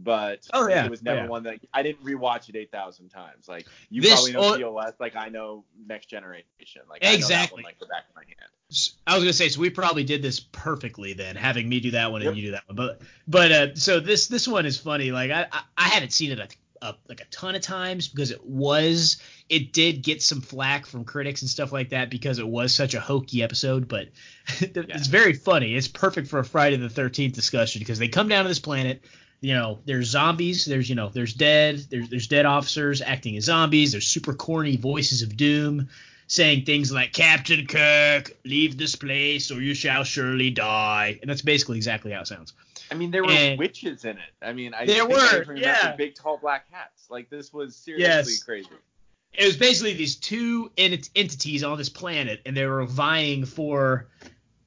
But Oh, yeah. it was never Oh, yeah. one that I didn't rewatch it eight thousand times. Like you This- probably know oh- TOS, like I know Next Generation. Like I know that Exactly. one like the back of my hand. I was gonna say so we probably did this perfectly then, having me do that one and you do that one. But but uh, so this this one is funny. Like I I, I haven't seen it a, a, like a ton of times because it was it did get some flack from critics and stuff like that because it was such a hokey episode. But it's very funny. It's perfect for a Friday the Thirteenth discussion because they come down to this planet. You know, there's zombies. There's you know, there's dead. There's there's dead officers acting as zombies. There's super corny voices of doom saying things like Captain Kirk, leave this place or you shall surely die. And that's basically exactly how it sounds. I mean, there were And- witches in it. I mean, I There were, yeah. big tall black hats. Like this was seriously Yes. crazy. it was basically these two ent- entities on this planet, and they were vying for,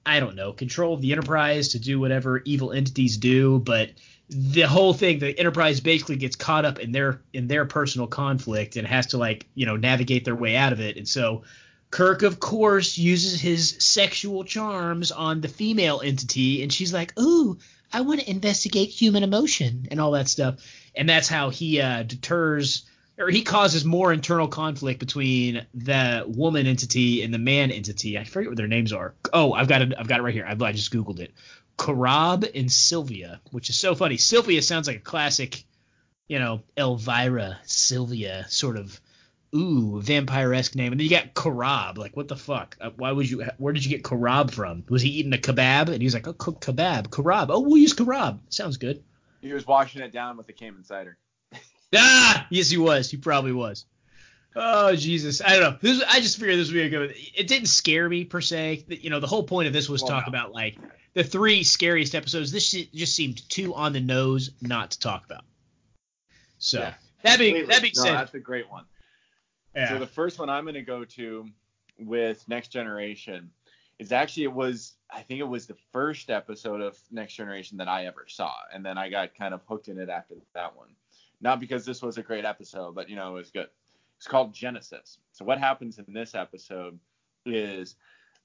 I don't know, control of the Enterprise to do whatever evil entities do. But the whole thing, the Enterprise basically gets caught up in their in their personal conflict and has to like you know navigate their way out of it. And so Kirk, of course, uses his sexual charms on the female entity, and she's like, "Ooh, I want to investigate human emotion and all that stuff." And that's how he uh, deters or he causes more internal conflict between the woman entity and the man entity. I forget what their names are. Oh, I've got it. I've got it right here. I, I just googled it. Karab and Sylvia, which is so funny. Sylvia sounds like a classic, you know, Elvira, Sylvia sort of ooh vampire-esque name. And then you got Karab. Like what the fuck? Uh, why would you? Where did you get Karab from? Was he eating a kebab? And he's like, oh, cook kebab, Karab. Oh, we'll use Karab. Sounds good. He was washing it down with the Cayman cider. Ah, yes, he was. He probably was. Oh Jesus, I don't know. This I just figured this would be a good. It didn't scare me per se. You know, the whole point of this was Well, talk no. about like the three scariest episodes. This just seemed too on the nose not to talk about. So Yeah, that being that being no, said, that's a great one. yeah. So the first one I'm going to go to with Next Generation is actually it was I think it was the first episode of Next Generation that I ever saw, and then I got kind of hooked in it after that one. Not because this was a great episode, but you know it was good. It's called Genesis. So what happens in this episode is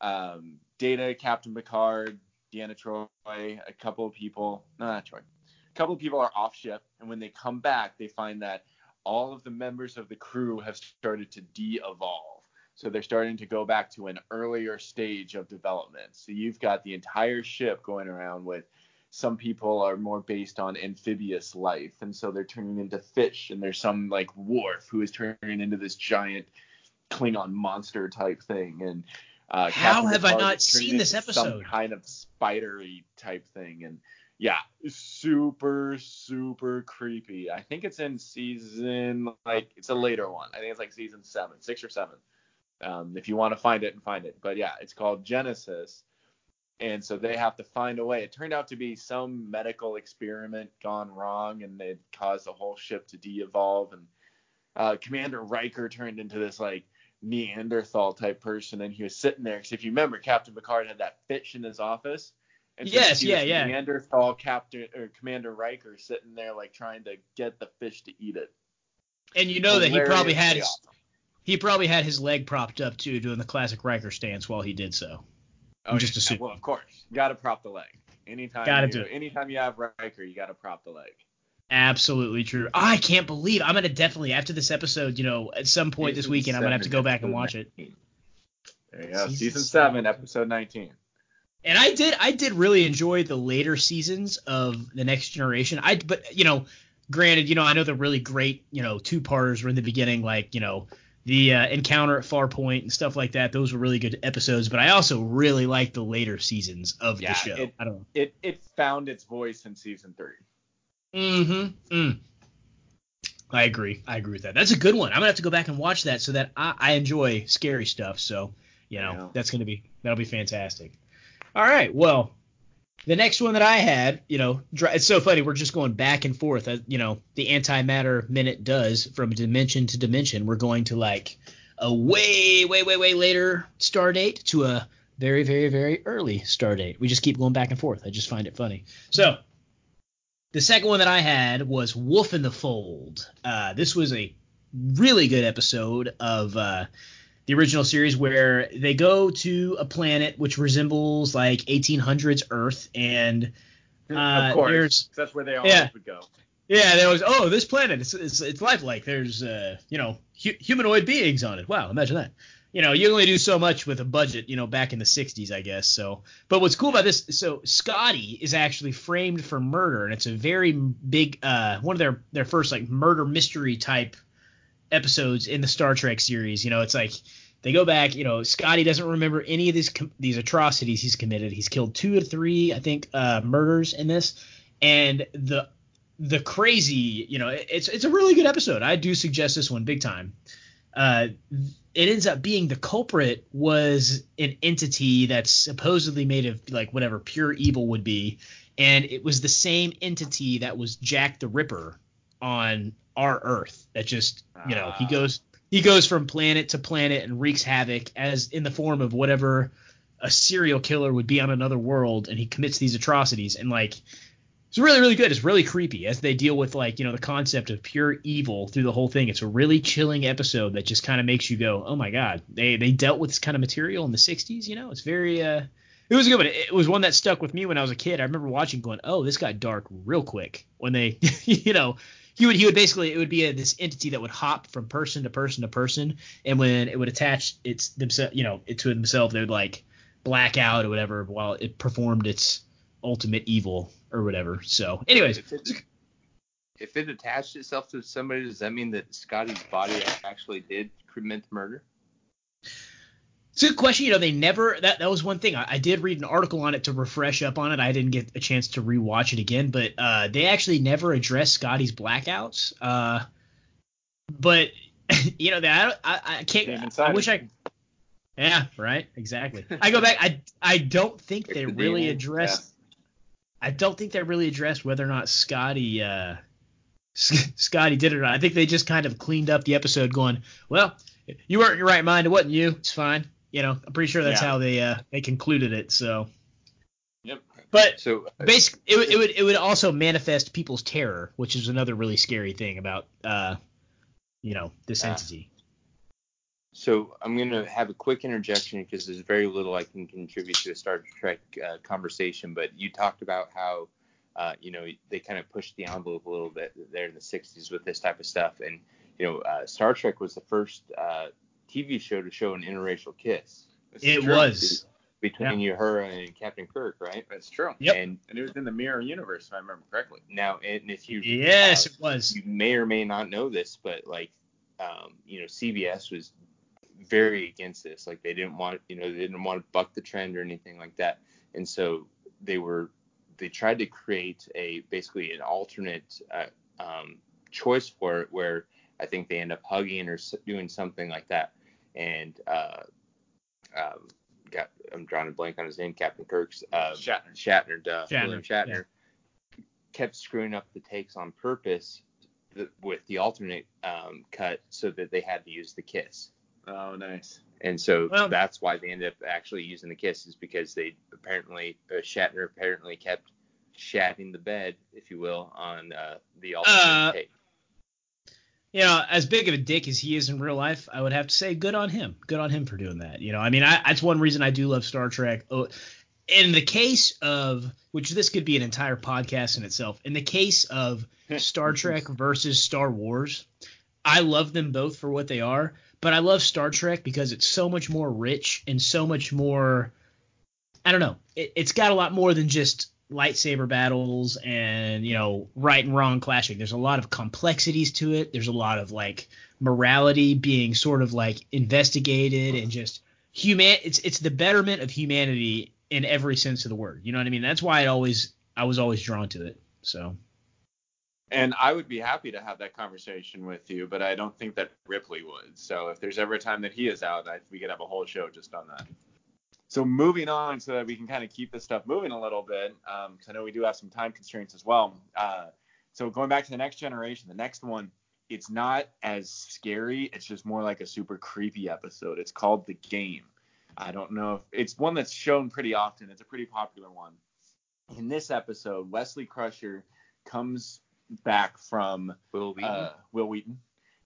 um, Data, Captain Picard, Deanna Troi, a couple of people, no, not Troi, a couple of people are off ship, and when they come back, they find that all of the members of the crew have started to de-evolve. So they're starting to go back to an earlier stage of development. So you've got the entire ship going around with some people are more based on amphibious life, and so they're turning into fish. And there's some like Worf who is turning into this giant Klingon monster type thing. And uh, How Captain have I not seen this into Some episode? kind of spidery type thing. And yeah, super super creepy. I think it's in season like it's a later one. I think it's like season seven, six or seven. Um, if you want to find it and find it, but yeah, it's called Genesis. And so they have to find a way. It turned out to be some medical experiment gone wrong, and it caused the whole ship to de-evolve. And uh, Commander Riker turned into this like Neanderthal type person, and he was sitting there. Because if you remember, Captain Picard had that fish in his office. And Yes, yeah, yeah. Neanderthal Captain or Commander Riker sitting there like trying to get the fish to eat it. and you know that he probably had his he probably had his leg propped up too, doing the classic Riker stance while he did so. I'm just yeah. assuming. Well, of course, got to prop the leg. Anytime, Gotta you, do it. Anytime you have Riker, you got to prop the leg. Absolutely true. I can't believe I'm gonna definitely after this episode, you know, at some point this Season weekend, I'm gonna have to go back and episode watch it. 19. There you go. Season Season, seven. seven, episode 19. And I did I did really enjoy the later seasons of the Next Generation. I but you know, granted, you know, I know the really great, you know, two parters were in the beginning, like you know, the uh, encounter at Farpoint and stuff like that. Those were really good episodes. But I also really liked the later seasons of Yeah, the show. it- I don't know. It it found its voice in season three. Mm-hmm. Mm. I agree. I agree with that. That's a good one. I'm gonna have to go back and watch that so that I, I enjoy scary stuff. So you know Yeah. that's gonna be that'll be fantastic. All right. Well, the next one that I had, you know, it's so funny. We're just going back and forth. Uh, you know, the antimatter minute does from dimension to dimension. We're going to like a way, way, way, way later star date to a very, very, very early star date. We just keep going back and forth. I just find it funny. So the second one that I had was Wolf in the Fold. Uh, this was a really good episode of uh, the original series where they go to a planet which resembles like 1800s Earth, and Uh, of course, that's where they always yeah. would go. yeah, there was oh this planet it's it's, it's lifelike. There's uh you know hu- humanoid beings on it. Wow, imagine that. You know, you only do so much with a budget, you know, back in the 60s, I guess. So, but what's cool about this, so Scotty is actually framed for murder, and it's a very big, uh, one of their their first like murder mystery type episodes in the Star Trek series. You know, it's like they go back. You know, Scotty doesn't remember any of these com- these atrocities he's committed. He's killed two or three, I think, uh, murders in this, and the the crazy. You know, it- it's it's a really good episode. I do suggest this one big time. Uh, it ends up being the culprit was an entity that's supposedly made of like whatever pure evil would be, and it was the same entity that was Jack the Ripper on our Earth. That just you know he Ah. goes he goes from planet to planet and wreaks havoc as in the form of whatever a serial killer would be on another world, and he commits these atrocities and like. It's really, really good. It's really creepy as they deal with like, you know, the concept of pure evil through the whole thing. It's a really chilling episode that just kind of makes you go, "Oh my god." They they dealt with this kind of material in the 60s, you know? It's very uh it was a good one. It was one that stuck with me when I was a kid. I remember watching going, "Oh, this got dark real quick." When they, you know, he would he would basically it would be a, this entity that would hop from person to person to person, and when it would attach its themselves, you know, it to themselves, they would like black out or whatever while it performed its ultimate evil or whatever. So, anyways, If it, if it attached itself to somebody, does that mean that Scotty's body actually did commit the murder? It's a good question. You know, they never that that was one thing. I, I did read an article on it to refresh up on it. I didn't get a chance to rewatch it again, but uh, they actually never addressed Scotty's blackouts. Uh, but you know, that I, I can't. I wish. I. Yeah, right. Exactly. I go back. I I don't think they the really DNA, addressed. I don't think they really addressed whether or not Scotty uh, S- Scotty did it or not. I think they just kind of cleaned up the episode, going, "Well, you weren't in your right mind. It wasn't you. It's fine." You know, I'm pretty sure that's Yeah. how they uh, they concluded it. So, Yep. but So uh, basically, it, would- it would it would also manifest people's terror, which is another really scary thing about uh, you know, this entity. So I'm going to have a quick interjection because there's very little I can contribute to a Star Trek uh, conversation. But you talked about how, uh, you know, they kind of pushed the envelope a little bit there in the 60s with this type of stuff. And, you know, uh, Star Trek was the first uh, TV show to show an interracial kiss This is It was. between Uhura and Captain Kirk, right? That's true. Yep. And And it was in the mirror universe, if I remember correctly. now, and if you Yes, uh, it was. you may or may not know this, but like, um, you know, CBS was very against this. Like, they didn't want, you know, they didn't want to buck the trend or anything like that. And so they were, they tried to create a basically an alternate uh, um, choice for it, where I think they end up hugging or doing something like that. And uh, um, got, I'm drawing a blank on his name, Captain Kirk's uh, Shatner. Shatner, duh, Shatner, William Shatner, kept screwing up the takes on purpose th- with the alternate um, cut so that they had to use the kiss. Oh, nice. And so Well- that's why they ended up actually using the kiss is because they apparently uh, Shatner apparently kept shatting the bed, if you will, on uh, the alternate Uh, take. you know, as big of a dick as he is in real life, I would have to say good on him. Good on him for doing that. You know, I mean, I, that's one reason I do love Star Trek. Oh, in the case of, which this could be an entire podcast in itself, in the case of Star Trek versus Star Wars, I love them both for what they are, but I love Star Trek because it's so much more rich and so much more. I don't know. It, it's got a lot more than just lightsaber battles and you know right and wrong clashing. There's a lot of complexities to it. There's a lot of like morality being sort of like investigated and just human. It's it's the betterment of humanity in every sense of the word. You know what I mean? That's why I always I was always drawn to it. So And I would be happy to have that conversation with you, but I don't think that Ripley would. So if there's ever a time that he is out, I, we could have a whole show just on that. So moving on, so that we can kind of keep this stuff moving a little bit, because I know we do have some time constraints as well. Uh, so going back to the next generation, the next one, it's not as scary. It's just more like a super creepy episode. It's called The Game. I don't know if it's one that's shown pretty often. It's a pretty popular one. In this episode, Wesley Crusher comes back from Wil Wheaton? uh, Wil Wheaton.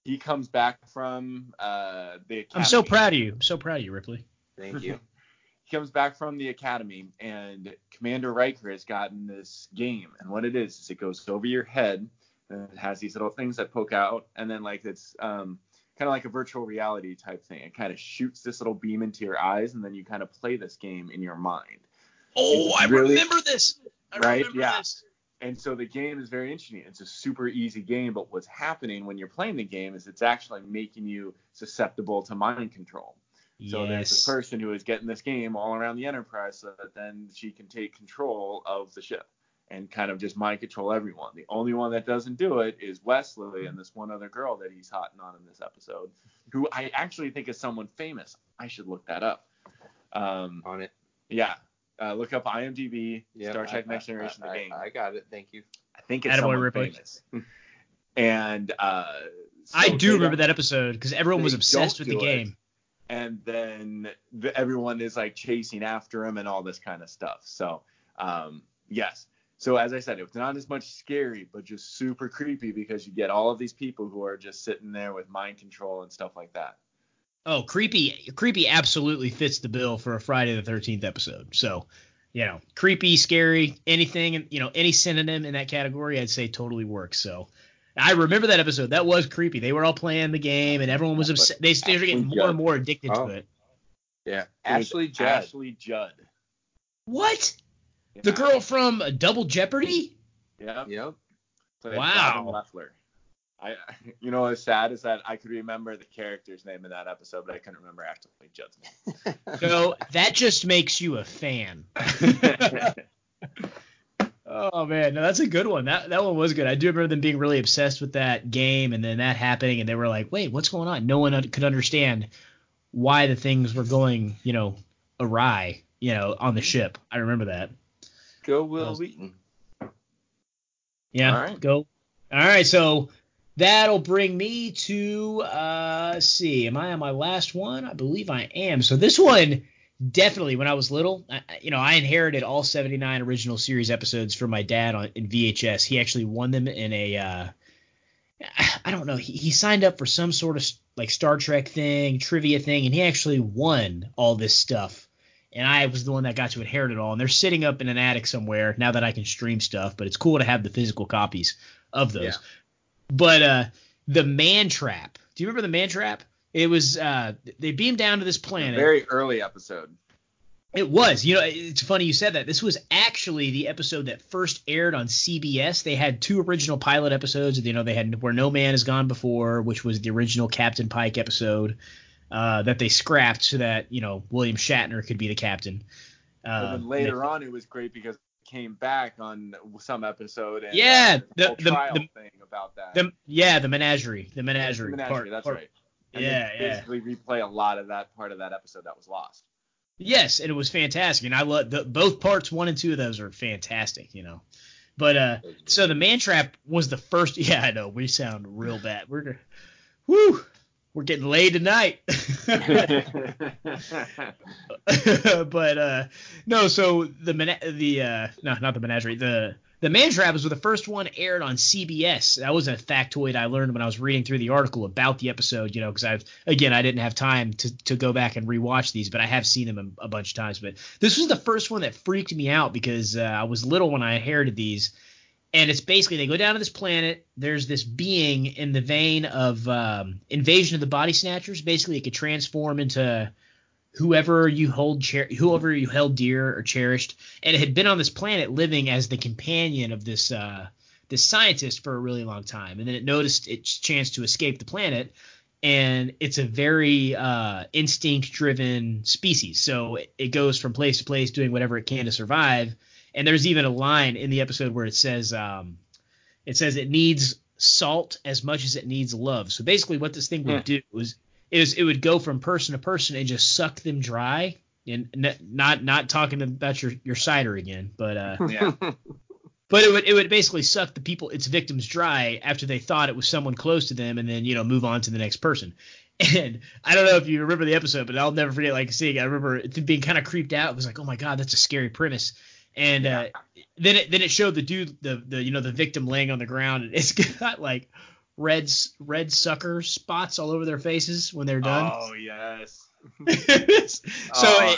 He comes back from uh, the academy. I'm so proud of you. I'm so proud of you, Ripley. Thank you. He comes back from the academy, and Commander Riker has gotten this game. And what it is is it goes over your head, and it has these little things that poke out, and then like it's um, kind of like a virtual reality type thing. It kind of shoots this little beam into your eyes, and then you kind of play this game in your mind. Oh, I really- remember this. I Right? remember Yeah. this. And so the game is very interesting. It's a super easy game, but what's happening when you're playing the game is it's actually making you susceptible to mind control. So there's a person who is getting this game all around the Enterprise so that then she can take control of the ship. and kind of just mind control everyone. The only one that doesn't do it is Wesley and this one other girl that he's hotting on in this episode, who I actually think is someone famous. I should look that up. Um, On it. yeah, uh, look up IMDb, Yeah, Star Trek I- Next I- Generation, I, the game. I, got it. Thank you. I think it's Attaboy, someone Ripley. famous. and uh, I do remember that episode because everyone was obsessed with the do it. game. and then the, everyone is like chasing after him and all this kind of stuff. So, um, yes. So as I said, it's not as much scary, but just super creepy because you get all of these people who are just sitting there with mind control and stuff like that. Oh, creepy, creepy absolutely fits the bill for a Friday the Thirteenth episode. So, you know, creepy, scary, anything, you know, any synonym in that category, I'd say totally works. So, I remember that episode. That was creepy. They were all playing the game, and everyone was upset. They started getting Ashley more Judd. and more addicted Oh. to it. Yeah. Ashley Judd. Ashley Judd. What? The girl from Double Jeopardy? Yep. Yep. Played Wow. Robin Lefler. I, you know, what's sad is that I could remember the character's name in that episode, but I couldn't remember actually Judd's name. No, that just makes you a fan. Oh man, no, that's a good one. That that one was good. I do remember them being really obsessed with that game, and then that happening, and they were like, "Wait, what's going on?" No one un- could understand why the things were going, you know, awry, you know, on the ship. I remember that. Go Will Those- Wheaton. Yeah, All right. go. All right, so that'll bring me to uh see, am I on my last one? I believe I am. So this one definitely when I was little, I- you know, I inherited all 79 original series episodes from my dad on in VHS. He actually won them in a uh I don't know. He, he signed up for some sort of like Star Trek thing, trivia thing, and he actually won all this stuff. And I was the one that got to inherit it all. And they're sitting up in an attic somewhere now that I can stream stuff. But it's cool to have the physical copies of those. Yeah. But uh, the Man Trap. Do you remember the Man Trap? It was uh, they beamed down to this planet. Very early episode. It was. You know, it's funny you said that. This was actually the episode that first aired on CBS. They had two original pilot episodes. You know, they had Where No Man Has Gone Before, which was the original Captain Pike episode uh, that they scrapped so that you know William Shatner could be the captain. Uh, then later on, it was great because came back on some episode. And, Yeah, uh, the- the- trial the- thing about that. the yeah, the menagerie, the The menagerie, menagerie, part- that's part- right. And Yeah, they yeah. basically replay a lot of that part of that episode that was lost. Yes, and it was fantastic, and I love the, both parts. One and two of those are fantastic, you know. But uh, so the man trap was the first. Yeah, I know we sound real bad. We're, whoo, we're getting laid tonight. but uh, no, so the mena- the uh, no, not the menagerie. The the man trap was the first one aired on CBS. That was a factoid I learned when I was reading through the article about the episode. You know, because I've again I didn't have time to to go back and rewatch these, but I have seen them a, a bunch of times. But this was the first one that freaked me out because uh, I was little when I inherited these. And it's basically they go down to this planet. There's this being in the vein of um, Invasion of the Body Snatchers. Basically, it could transform into whoever you hold cher- whoever you held dear or cherished and it had been on this planet living as the companion of this uh this scientist for a really long time and then it noticed its chance to escape the planet and it's a very uh instinct driven species so it, it goes from place to place doing whatever it can to survive and there's even a line in the episode where it says um it says it needs salt as much as it needs love. So basically what this thing would do is is it would go from person to person and just suck them dry and n- not not talking about your your cider again but uh Yeah. but it would it would basically suck the people its victims dry after they thought it was someone close to them and then you know move on to the next person. And I don't know if you remember the episode but I'll never forget like seeing I remember it being kind of creeped out. It was like oh my god that's a scary premise and uh, then it then it showed the dude the the you know the victim laying on the ground and it's got like red red sucker spots all over their faces when they're done Oh yes. so Oh,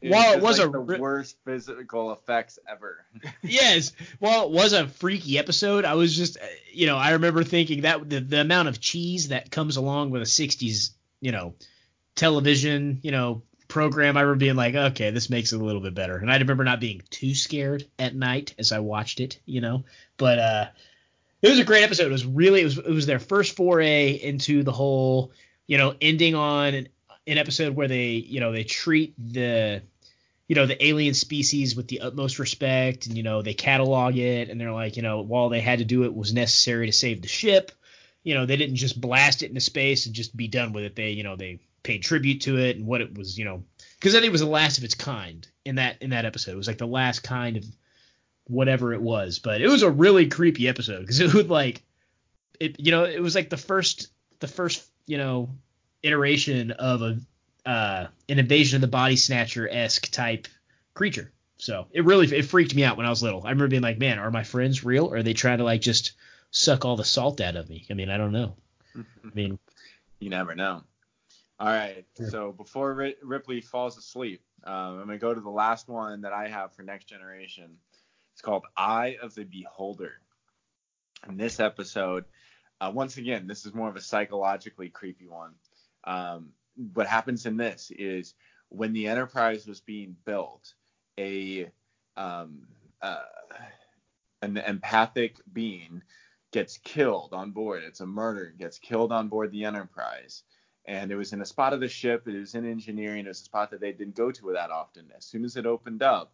it, while it was like a the worst physical effects ever. yes, while it was a freaky episode, I was just uh, you know I remember thinking that the, the amount of cheese that comes along with a '60s you know television you know program, I remember being like, okay, this makes it a little bit better, and I remember not being too scared at night as I watched it, you know, but uh. It was a great episode. It was really it was it was their first foray into the whole, you know, ending on an, an episode where they, you know, they treat the you know the alien species with the utmost respect, and you know they catalog it, and they're like, you know, while they had to do it was necessary to save the ship, you know, they didn't just blast it into space and just be done with it. They, you know, they paid tribute to it and what it was, you know, because I think it was the last of its kind in that in that episode. It was like the last kind of whatever it was, but it was a really creepy episode because it would like it, you know, it was like the first the first you know iteration of a uh, an invasion of the body snatcher esque type creature. So it really it freaked me out when I was little. I remember being like, man, are my friends real? Or are they trying to like just suck all the salt out of me? I mean, I don't know. I mean, You never know. All right. So before Ripley falls asleep, um, I'm gonna go to the last one that I have for next generation. It's called Eye of the Beholder. In this episode, uh, once again, this is more of a psychologically creepy one. Um, what happens in this is when the Enterprise was being built, a um, uh, an empathic being gets killed on board. It's a murder. Gets killed on board the Enterprise. And it was in a spot of the ship. It was in engineering. It was a spot that they didn't go to that often. As soon as it opened up,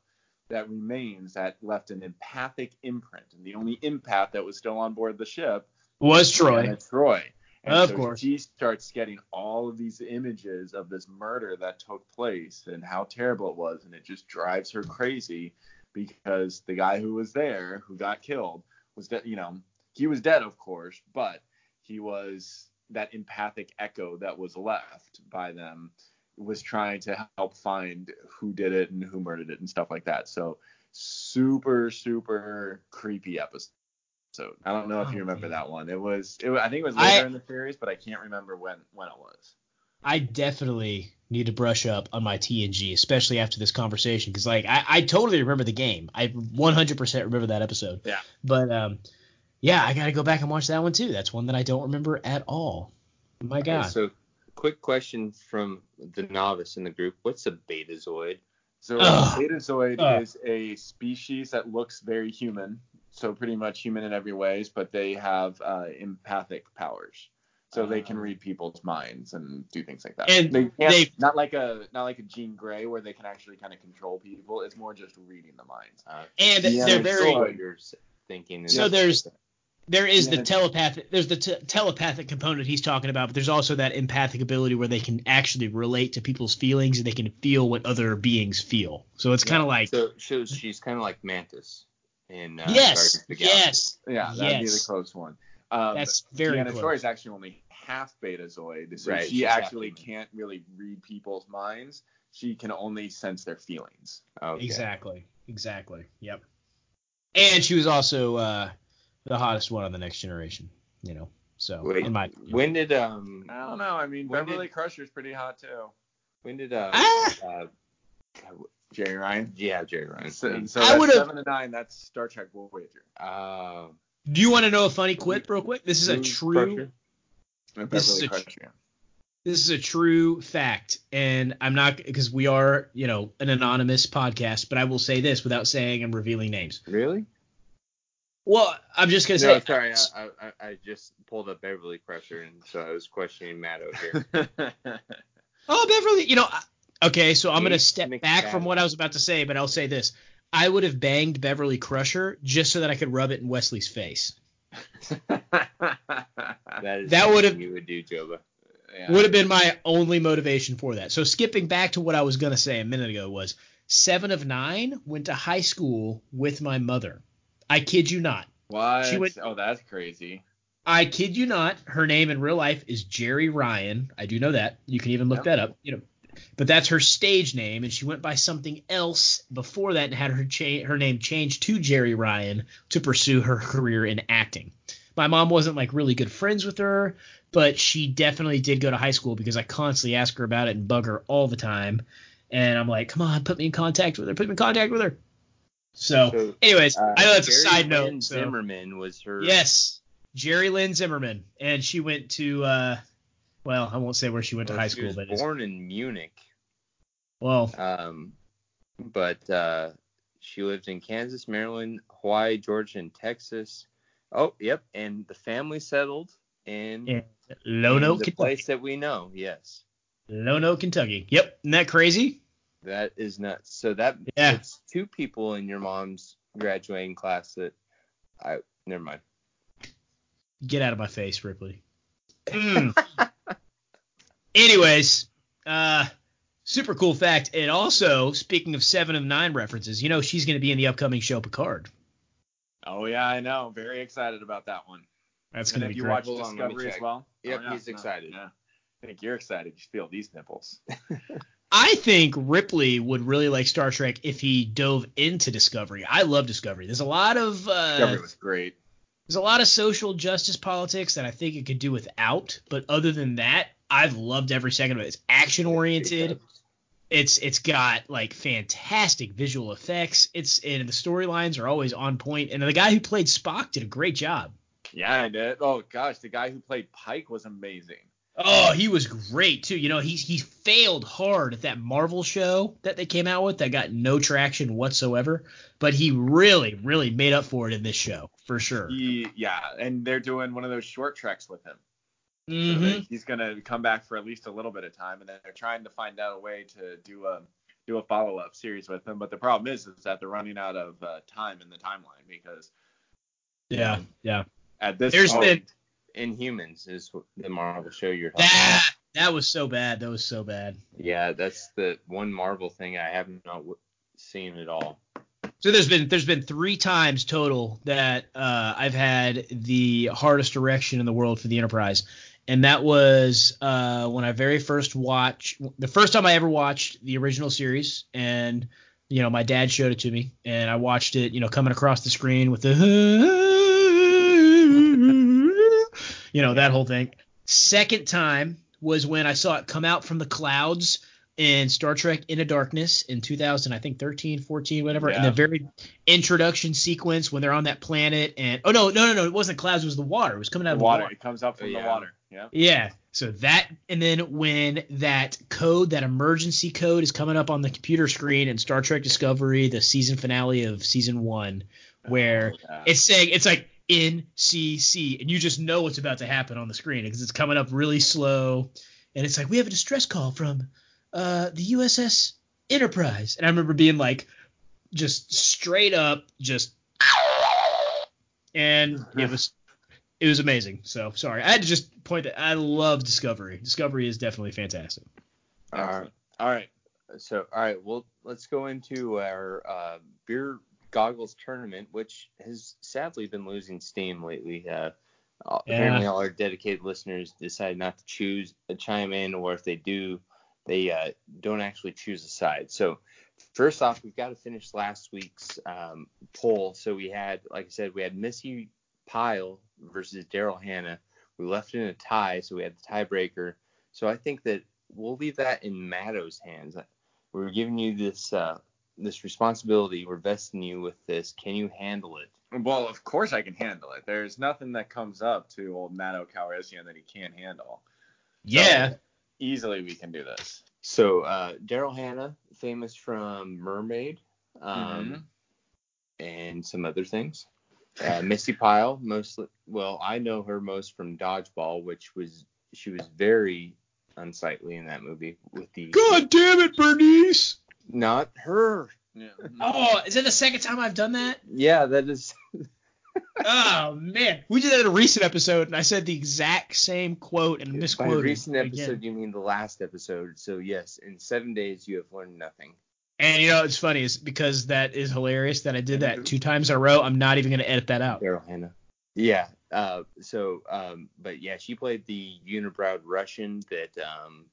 that remains that left an empathic imprint. And the only empath that was still on board the ship was Troi. Troi. And Of so course. She starts getting all of these images of this murder that took place and how terrible it was, and it just drives her crazy because the guy who was there, who got killed, was dead. You know, he was dead, of course, but he was that empathic echo that was left by them was trying to help find who did it and who murdered it and stuff like that. So super super creepy episode. So I don't know if Oh, you remember man. that one. It was, it, I think it was I- later in the series, but I can't remember when when it was. I definitely need to brush up on my TNG, especially after this conversation, because like I, I totally remember the game. I 100% remember that episode. Yeah. But um, yeah, I got to go back and watch that one too. That's one that I don't remember at all. My Okay, God. so, quick question from the novice in the group: What's a Betazoid? So Ugh. Betazoid Ugh. is a species that looks very human, so pretty much human in every ways, but they have uh, empathic powers. So they can Uh. read people's minds and do things like that. And they not like a not like a Jean Grey where they can actually kind of control people. It's more just reading the minds. Uh, and Yeah, they're very you're thinking. So there's there is Yeah, the it's- telepathic there's the t- telepathic component he's talking about, but there's also that empathic ability where they can actually relate to people's feelings and they can feel what other beings feel. So it's kind of like so, so she's kind of like Mantis in uh, yes, the yes, Yeah, that'd be the close one. Um, that's very Deanna close. Troi is actually only half Betazoid, so Right, she actually can't really read people's minds. She can only sense their feelings. Okay. Exactly. Exactly. Yep. And she was also uh, the hottest one on the next generation. You know. So Wait, in my when did um I don't know. I mean, Beverly did- Crusher's pretty hot too. when did uh, Ah! uh Jeri Ryan. yeah Jeri Ryan. So, so I that's would've- Seven of Nine. That's Star Trek Voyager. uh, do you want to know a funny quip real quick? This is a true This is a- Crusher. this is a true fact and i'm not because we are you know an anonymous podcast but i will say this without saying and revealing names Really? Well i'm just gonna No, say sorry. I, I I just pulled up Beverly Crusher, and so I was questioning Matt over here. oh beverly you know okay so i'm gonna Kate step back from what i was about to say but i'll say this i would have banged beverly crusher just so that i could rub it in wesley's face That is That would've- you would do, Joba. Yeah. would have been my only motivation for that. So skipping back to what I was gonna say a minute ago was seven of nine went to high school with my mother. I kid you not. Went- oh, that's crazy. I kid you not. Her name in real life is Jeri Ryan. I do know that. You can even look Yep. that up. You know, but that's her stage name, and she went by something else before that and had her cha- her name changed to Jeri Ryan to pursue her career in acting. My mom wasn't like really good friends with her, but she definitely did go to high school because I constantly ask her about it and bug her all the time. And I'm like, come on, put me in contact with her. Put me in contact with her. So, So, anyways, Uh, I know that's Jeri a side Lynn note. So. Zimmerman was her. Yes, Jeri Lynn Zimmerman, and she went to uh, well, I won't say where she went to high she school, was but it's, born in Munich. well, Um, but uh, she lived in Kansas, Maryland, Hawaii, Georgia, and Texas. Oh, yep, and the family settled in, in Lono, in the Kentucky. place that we know. Yes. Lono, Kentucky. Yep, isn't that crazy? That is nuts. So that Yeah. it's two people in your mom's graduating class that I never mind. Get out of my face, Ripley. Mm. Anyways, uh, super cool fact. And also, speaking of Seven of Nine references, you know she's going to be in the upcoming show Picard. Oh yeah, I know. Very excited about that one. That's And going to if be you great. watch Hold on, let Discovery as well. Yep, Oh, yeah, he's no, excited. Yeah. I think you're excited. You feel these nipples. I think Ripley would really like Star Trek if he dove into Discovery. I love Discovery. There's a lot of uh, Discovery was great. there's a lot of social justice politics that I think it could do without. But other than that, I've loved every second of it. It's action oriented. It's it's got like fantastic visual effects. It's and the storylines are always on point. And the guy who played Spock did a great job. Yeah, I did. Oh gosh, the guy who played Pike was amazing. Oh, he was great too. You know, he he failed hard at that Marvel show that they came out with that got no traction whatsoever. But he really, really made up for it in this show for sure. He, yeah, and they're doing one of those short treks with him. So Mhm. that he's gonna come back for at least a little bit of time, and then they're trying to find out a way to do a do a follow up series with him. But the problem is, is that they're running out of uh, time in the timeline because Yeah, yeah. at this There's point, been Inhumans is the Marvel show you're talking that that was so bad. That was so bad. Yeah, that's the one Marvel thing I have not w- seen at all. So there's been there's been three times total that uh, I've had the hardest erection in the world for the Enterprise, and that was uh, when I very first watched the first time I ever watched the original series, and you know my dad showed it to me, and I watched it, you know, coming across the screen with the, you know, that whole thing. Second time was when I saw it come out from the clouds in Star Trek Into Darkness in 2000, I think 13, 14, whatever. yeah. In the very introduction sequence when they're on that planet, and oh no, no, no, no, it wasn't clouds, it was the water. It was coming out the of the water water. it comes up from Yeah. the water. Yeah. Yeah. So that, and then when that code, that emergency code, is coming up on the computer screen in Star Trek Discovery, the season finale of season one, oh, where Oh, yeah. it's saying it's like NCC, and you just know what's about to happen on the screen because it's coming up really slow, and it's like we have a distress call from uh, the USS Enterprise, and I remember being like, just straight up, just, and it was it was amazing. So sorry, I had to just point that I love Discovery. Discovery is definitely fantastic. All right. All right. So, all right, well, let's go into our uh, beer goggles tournament, which has sadly been losing steam lately. Uh, uh, Yeah. Apparently, all our dedicated listeners decide not to choose a chime in, or if they do, they uh, don't actually choose a side. So, first off, we've got to finish last week's um, poll. So we had, like I said, we had Missy Pyle versus Daryl Hannah. We left it in a tie, so we had the tiebreaker. So I think that we'll leave that in Matto's hands. We're giving you this uh, this responsibility. We're vesting you with this. Can you handle it? Well, of course I can handle it. There's nothing that comes up to old Matto Calrissian that he can't handle. Yeah. Easily we can do this. So uh, Daryl Hannah, famous from Mermaid, um, Mhm. and some other things. Uh, Missy Pyle, mostly. Well, I know her most from Dodgeball, which was she was very unsightly in that movie with the. God damn it, Bernice! Not her. Yeah. Oh, is it the second time I've done that? Yeah, that is. Oh man, we did that in a recent episode, and I said the exact same quote and By misquoted. recent again. episode, you mean the last episode. So yes, in seven days you have learned nothing. And you know it's funny is because that is hilarious that I did that two times in a row. I'm not even gonna edit that out. Daryl Hannah. Yeah. Uh, so, um, but yeah, she played the unibrowed Russian that, um,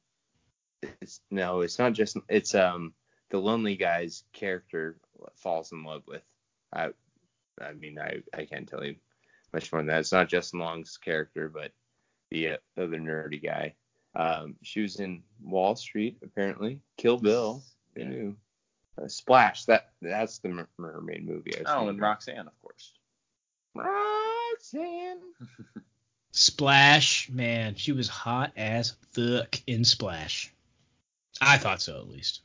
it's, no, it's not just, it's, um, the lonely guy's character falls in love with. I, I mean, I, I can't tell you much more than that. It's not Justin Long's character, but the uh, other nerdy guy. Um, she was in Wall Street, apparently. Kill Bill. Who Yeah. knew? Uh, Splash. That, that's the mer- mermaid movie. I was Oh, thinking and of. Roxanne, of course. Roxanne. Splash, man, she was hot as fuck in Splash. I thought so at least.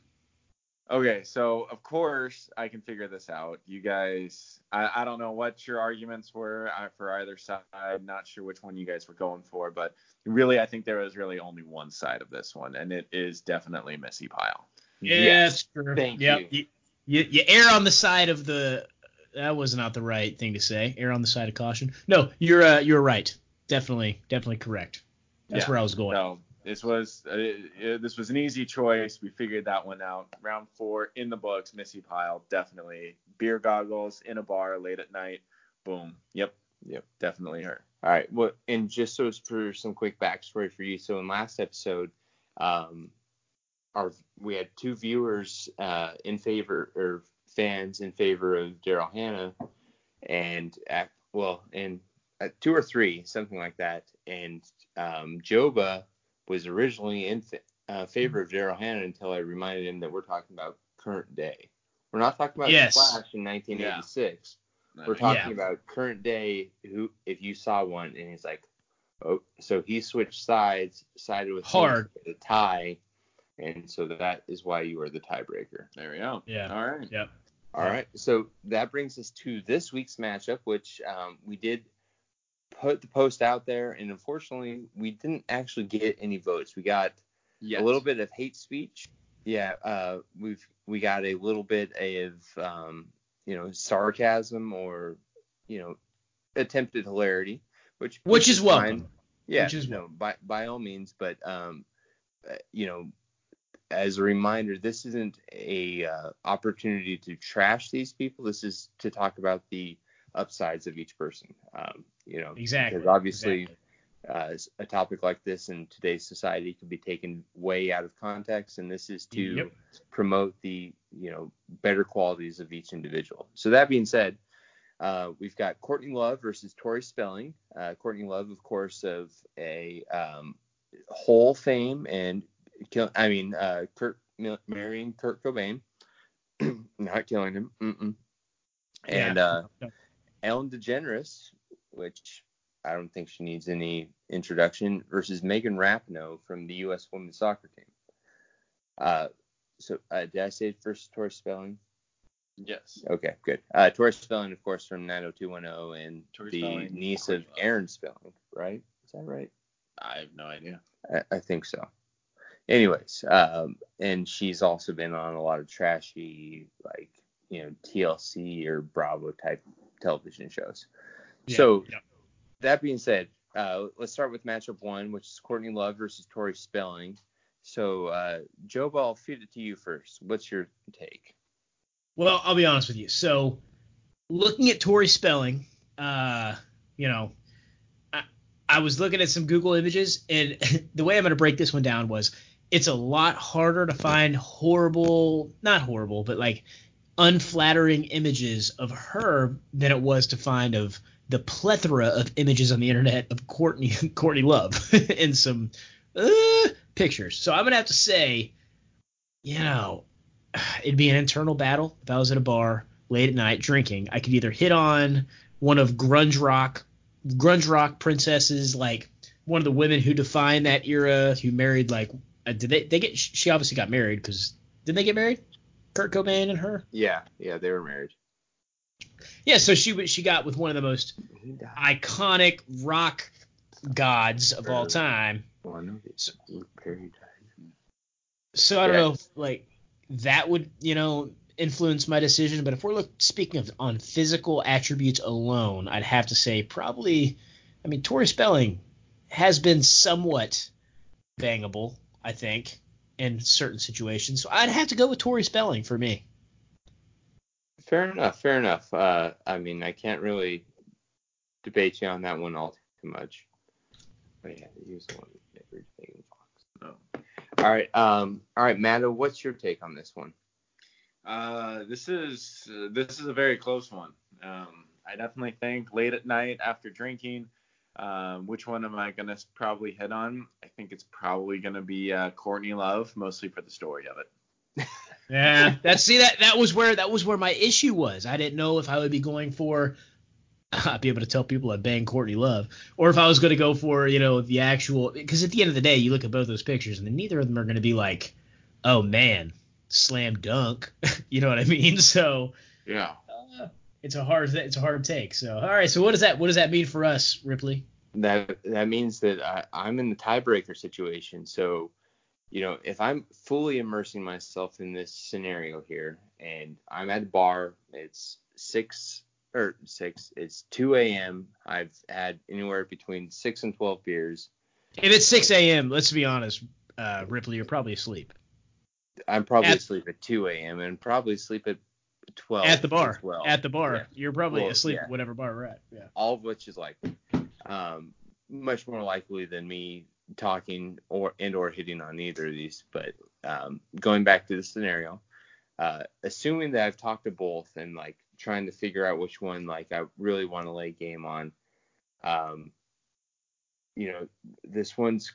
Okay, so of course I can figure this out. You guys, I, I don't know what your arguments were uh, for either side. Not sure which one you guys were going for, but really I think there was really only one side of this one, and it is definitely Missy Pyle. Yeah, Yes. true. Thank Yep. you. you. You err on the side of the. That was not the right thing to say. Err on the side of caution. No, you're uh, you're right. Definitely, definitely correct. That's Yeah. where I was going. No, this was uh, uh, this was an easy choice. We figured that one out. Round four in the books. Missy Pyle definitely. Beer goggles in a bar late at night. Boom. Yep. Yep. Definitely her. All right. Well, and just so for some quick backstory for you, so in last episode, um, our we had two viewers uh, in favor or fans in favor of Daryl Hannah, and at, well, and uh, two or three, something like that, and um, Joba was originally in fa- uh, favor of Daryl Hannah until I reminded him that we're talking about current day. We're not talking about Yes. Splash in 1986. We're Uh, talking Yeah. about current day. Who, if you saw one, and he's like, oh, so he switched sides, sided with Hard. the tie, and so that is why you are the tiebreaker. There we go. Yeah. All right. Yep. All right, so that brings us to this week's matchup, which um, we did put the post out there, and unfortunately, we didn't actually get any votes. We got Yes. a little bit of hate speech. Yeah, uh, we've we got a little bit of um, you know sarcasm or you know attempted hilarity, which Which is fine. welcome. Yeah, Which is no, by by all means, but um, uh, you know, as a reminder, this isn't a uh, opportunity to trash these people. This is to talk about the upsides of each person. Um, you know, Exactly. because obviously Exactly. uh, a topic like this in today's society could be taken way out of context, and this is to Yep. promote the you know better qualities of each individual. So that being said, uh, we've got Courtney Love versus Tori Spelling. Uh, Courtney Love, of course, of a um, Hole fame and I mean uh, Kurt marrying Kurt Cobain, not killing him. Mm-mm. And Yeah. uh, No. Ellen DeGeneres, which I don't think she needs any introduction, versus Megan Rapinoe from the U.S. Women's Soccer Team. Uh, so uh, did I say first Tori Spelling? Yes. Okay, good. Uh, Tori Spelling, of course, from 90210, and Tori the Spelling, niece of. Aaron Spelling, right? Is that right? I have no idea. I, I think so. Anyways, um, and she's also been on a lot of trashy, like you know, TLC or Bravo type television shows. Yeah, so yeah. that being said, uh, let's start with matchup one, which is Courtney Love versus Tori Spelling. So, uh, Joba, feed it to you first. What's your take? Well, I'll be honest with you. So, looking at Tori Spelling, uh, you know, I, I was looking at some Google images, and the way I'm going to break this one down was it's a lot harder to find horrible, not horrible, but like unflattering images of her than it was to find of the plethora of images on the internet of Courtney Courtney Love and some uh, pictures. So I'm gonna have to say, you know, it'd be an internal battle if I was at a bar late at night drinking. I could either hit on one of grunge rock, grunge rock princesses, like one of the women who defined that era, who married like, uh, did they? They get? She obviously got married because didn't they get married? Kurt Cobain and her. Yeah, yeah, they were married. Yeah, so she she got with one of the most iconic rock gods of all time. Well, I know that Luke Perry died. So I don't Yeah. know if like that would you know influence my decision, but if we're look, speaking of on physical attributes alone, I'd have to say probably. I mean, Tori Spelling has been somewhat bangable, I think, in certain situations. So I'd have to go with Tori Spelling for me. Fair enough. Fair enough. Uh, I mean, I can't really debate you on that one all too much. But yeah, he was the one that never taken Fox. No. All right. Um. All right, Matto, what's your take on this one? Uh, this is uh, this is a very close one. Um, I definitely think late at night after drinking, um, which one am I gonna probably hit on? I think it's probably gonna be uh, Courtney Love, mostly for the story of it. Yeah, that's see that that was where that was where my issue was. I didn't know if I would be going for I'd be able to tell people I bang Courtney Love, or if I was going to go for you know the actual because at the end of the day you look at both those pictures and then neither of them are going to be like, oh man, slam dunk, you know what I mean? So Yeah. It's a hard it's a hard take. So all right, so what does that what does that mean for us, Ripley? That that means that I, I'm in the tiebreaker situation. So you know, if I'm fully immersing myself in this scenario here, and I'm at a bar, it's six or six, it's 2 a.m. I've had anywhere between six and 12 beers. If it's 6 a.m., let's be honest, uh, Ripley, you're probably asleep I'm probably At- asleep at 2 a.m. and probably asleep at 12 at the bar. well. At the bar, Yeah. you're probably Well, asleep yeah. whatever bar we're at. Yeah. all of which is like um, much more likely than me talking or and or hitting on either of these. But um, going back to the scenario, uh, assuming that I've talked to both and like trying to figure out which one like I really want to lay game on, um, you know, this one's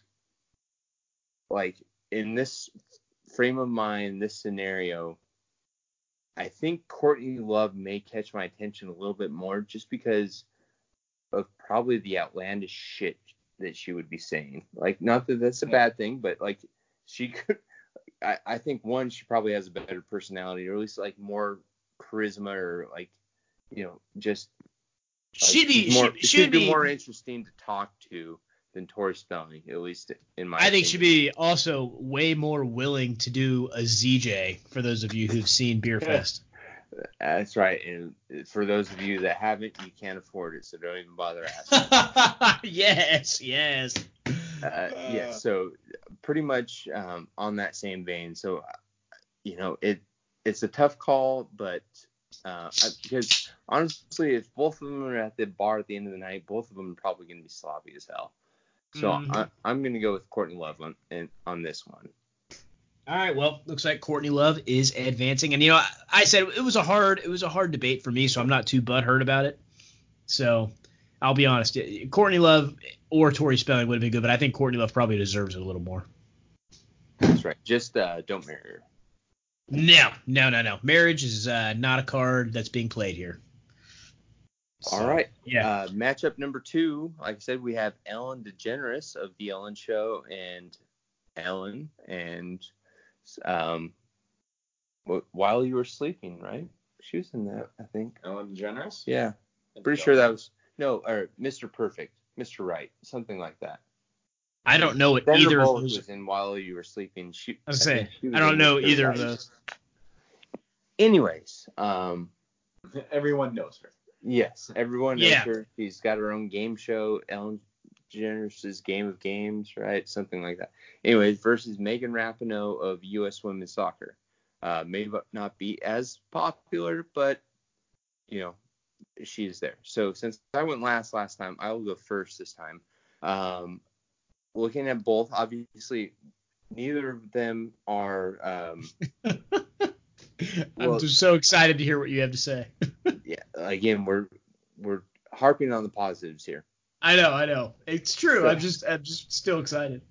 like in this frame of mind, this scenario. I think Courtney Love may catch my attention a little bit more just because of probably the outlandish shit that she would be saying. Like, not that that's a bad thing, but like she could. I, I think one, she probably has a better personality, or at least like more charisma, or like, you know, just like, She'd be more, she, she'd be, be more interesting to talk to than Tori Spelling, at least in my. I think she'd be also way more willing to do a ZJ for those of you who've seen Beerfest. That's right, and for those of you that haven't, you can't afford it, so don't even bother asking. yes, yes. uh, yeah, so pretty much um, on that same vein. So, you know, it it's a tough call, but uh, because honestly, if both of them are at the bar at the end of the night, both of them are probably going to be sloppy as hell. So Mhm. I, I'm going to go with Courtney Love on, and, on this one. All right, well, looks like Courtney Love is advancing, and you know, I, I said it was a hard, it was a hard debate for me, so I'm not too butthurt about it. So I'll be honest, Courtney Love or Tori Spelling would have been good, but I think Courtney Love probably deserves it a little more. That's right. Just uh, don't marry her. No, no, no, no. Marriage is uh, not a card that's being played here. All So, right. Yeah. Uh, matchup number two, like I said, we have Ellen DeGeneres of the Ellen Show and Ellen and um, while you were sleeping, right? She was in that, I think. Ellen DeGeneres? Yeah, pretty sure that was no, or Mr. Perfect, Mr. Right, something like that. I don't know what Sandra either of Bullock those. was in while you were sleeping. She, I was gonna think say, she was I don't know Mr. either of Right. those. Anyways, um, Everyone knows her. Yes, everyone knows Yeah. her. She's got her own game show, Ellen DeGeneres' Game of Games, right? Something like that. Anyways, versus Megan Rapinoe of U.S. Women's Soccer. Uh, may not be as popular, but you know, she's there. So since I went last last time, I will go first this time. Um, looking at both, obviously, neither of them are. Um, I'm Well- just so excited to hear what you have to say. yeah, again, we're we're harping on the positives here. I know, I know. It's true. So- I'm just, I'm just still excited.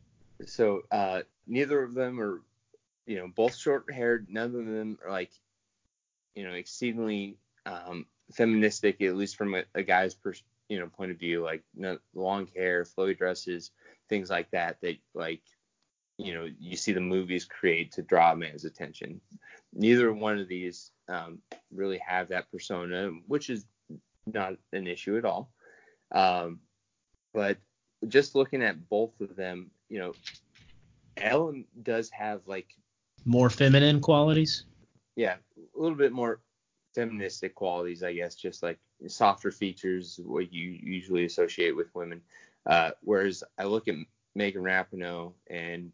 so uh, neither of them are, you know, both short haired. None of them are like, you know, exceedingly um, feministic, at least from a, a guy's pers- you know point of view. Like no, long hair, flowy dresses, things like that. That like, you know, you see the movies create to draw a man's attention. Neither one of these um, really have that persona, which is not an issue at all. Um, but just looking at both of them, you know, Ellen does have like, More feminine qualities. yeah, a little bit more feministic qualities, I guess, just like softer features, what you usually associate with women. Uh, whereas I look at Megan Rapinoe and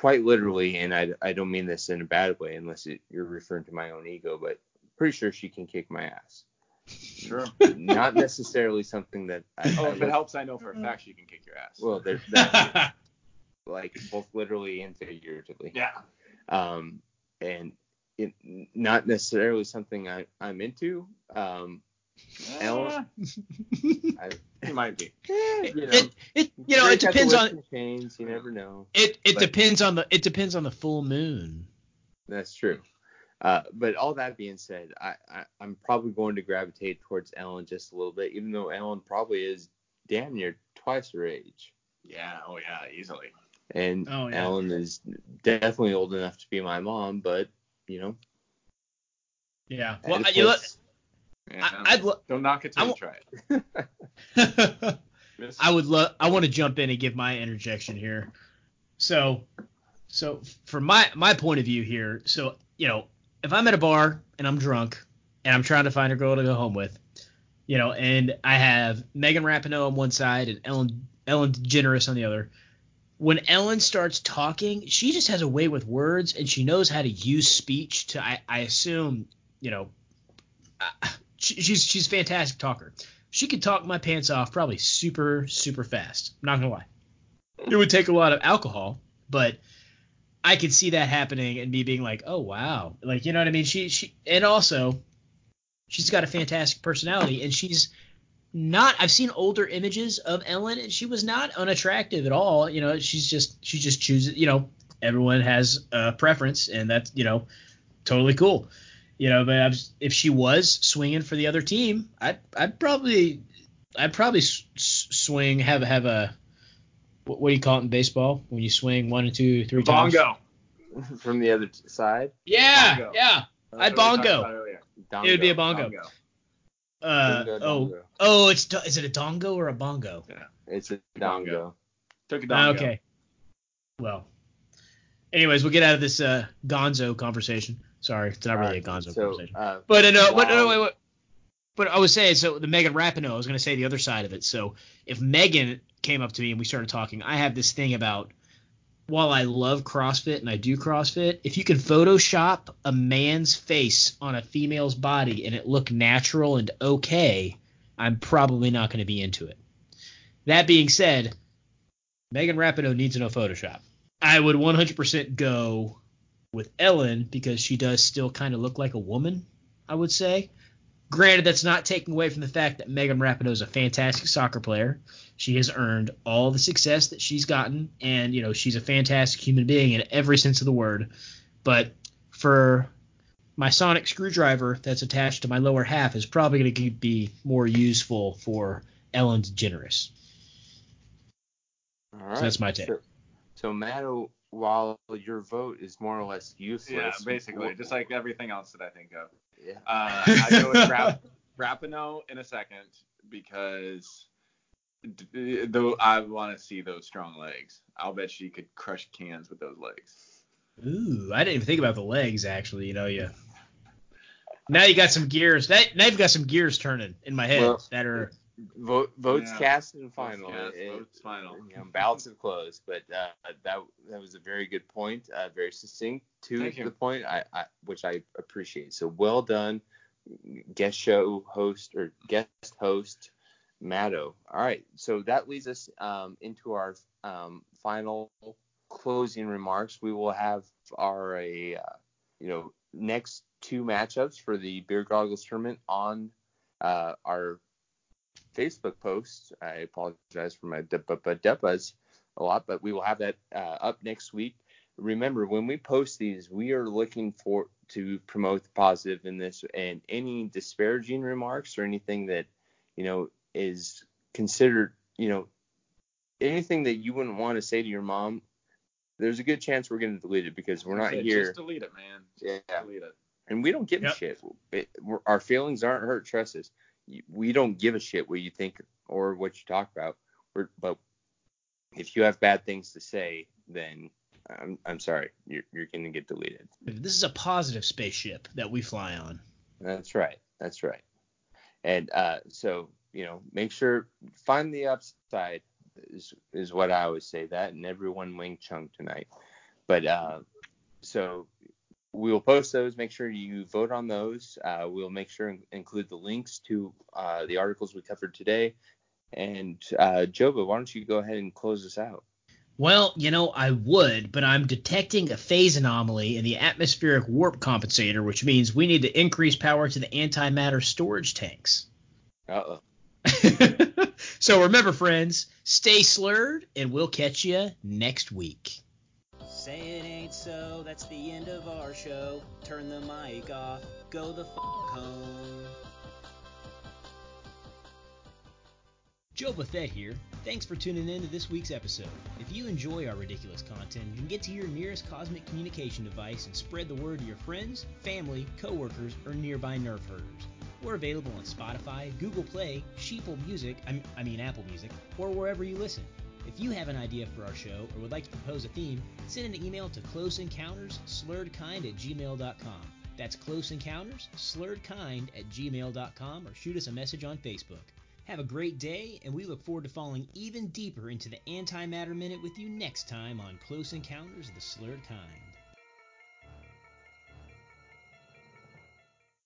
quite literally, and I, I don't mean this in a bad way unless it, you're referring to my own ego, but pretty sure she can kick my ass. Sure. Not necessarily something that I, Oh, I if it helps, I know for a fact she can kick your ass. well, there's that, like both literally and figuratively. yeah. um, and it, not necessarily something I, I'm into. Um, Ellen, I, He might be. you know, it, it, you know, it drink at the depends on Chains, you never know. it. It but- depends on the. It depends on the full moon. That's true. Uh, but all that being said, I, I, I'm probably going to gravitate towards Ellen just a little bit, even though Ellen probably is damn near twice her age. Yeah. Oh yeah. Easily. And Oh, yeah. Ellen is definitely old enough to be my mom, but you know, Yeah. Well, a you look. Yeah. I, I'd. Lo- Don't knock it till I you try it. I would love. I want to jump in and give my interjection here. So, So from my my point of view here, so you know, if I'm at a bar and I'm drunk and I'm trying to find a girl to go home with, you know, and I have Megan Rapinoe on one side and Ellen Ellen DeGeneres on the other. When Ellen starts talking, she just has a way with words and she knows how to use speech to I, I assume, you know, she, she's she's a fantastic talker. She could talk my pants off probably super super fast. I'm not gonna lie. It would take a lot of alcohol, but I could see that happening and me being like, oh wow, like you know what I mean. She she and also she's got a fantastic personality and she's not I've seen older images of Ellen and she was not unattractive at all. You know, she's just she just chooses. You know, everyone has a preference and that's you know totally cool. You know, but I've, if she was swinging for the other team, I'd I'd probably I'd probably s- s- swing have have a what, what do you call it in baseball when you swing one and two three times? Bongo. From the other t- side, Yeah, Bongo. yeah. That's I'd what we talked bongo. Dongo. It would be a bongo. Bongo. Uh, Dingo oh, dongo. oh, it's do- is it a dongo or a bongo? It's a dongo. Took a dongo. Okay. Well, anyways, we'll get out of this uh, Gonzo conversation. Sorry, it's not really a Gonzo so, conversation. uh, But uh, no, but no, wait, wait. But I was saying, so the Megan Rapinoe, I was going to say the other side of it. So if Megan came up to me and we started talking, I have this thing about while I love CrossFit and I do CrossFit, if you can Photoshop a man's face on a female's body and it look natural and okay, I'm probably not going to be into it. That being said, Megan Rapinoe needs to know Photoshop. I would 100% go with Ellen because she does still kind of look like a woman, I would say. Granted, that's not taking away from the fact that Megan Rapinoe is a fantastic soccer player. She has earned all the success that she's gotten, and you know she's a fantastic human being in every sense of the word. But for my sonic screwdriver that's attached to my lower half is probably going to be more useful for Ellen DeGeneres. All right. So that's my take. So, so Matto, while your vote is more or less useless, Yeah, basically, wh- just like everything else that I think of. yeah. Uh, I go with Rap- Rapinoe in a second because d- though I want to see those strong legs. I'll bet she could crush cans with those legs. Ooh, I didn't even think about the legs actually. You know, you now you got some gears. That now you've got some gears turning in my head Well, that are Vote, votes Yeah. cast and final. Votes cast, It- votes final. You know, ballots have closed, but uh, that that was a very good point, uh, very succinct to Thank you. the point, I, I which I appreciate. So well done, guest show host or guest host, Matto. All right, so that leads us um, into our um, final closing remarks. We will have our a uh, you know next two matchups for the Beer Goggles tournament on uh, our Facebook post. I apologize for my duppas a lot, but we will have that uh, up next week. Remember, when we post these, we are looking for to promote the positive in this, and any disparaging remarks or anything that you know is considered, you know, anything that you wouldn't want to say to your mom. There's a good chance we're going to delete it because we're not Just here, Just delete it, man. Yeah. Delete it. and we don't give Yep. a shit. It, our feelings aren't hurt. Trust us. We don't give a shit what you think or what you talk about. We're, but if you have bad things to say, then I'm, I'm sorry, you're, you're going to get deleted. this is a positive spaceship that we fly on. That's right. That's right. And uh, so you know, make sure find the upside is is what I always say. That and everyone Wang Chung tonight. But uh, so we will post those. Make sure you vote on those. Uh, we'll make sure and include the links to uh, the articles we covered today. And uh, Joba, why don't you go ahead and close us out? Well, you know, I would, but I'm detecting a phase anomaly in the atmospheric warp compensator, which means we need to increase power to the antimatter storage tanks. Uh oh. so remember, friends, stay slurred, and we'll catch you next week. Say so, that's the end of our show. Turn the mic off, go the f home. Joba Fett here. Thanks for tuning in to this week's episode. If you enjoy our ridiculous content, you can get to your nearest cosmic communication device and spread the word to your friends, family, coworkers, or nearby nerf herders. We're available on Spotify, Google Play, Sheeple Music, I mean Apple Music, or wherever you listen. If you have an idea for our show or would like to propose a theme, send an email to closeencountersslurredkind at gmail.com. That's closeencountersslurredkind at gmail.com or shoot us a message on Facebook. Have a great day, and we look forward to falling even deeper into the Antimatter Minute with you next time on Close Encounters of the Slurred Kind.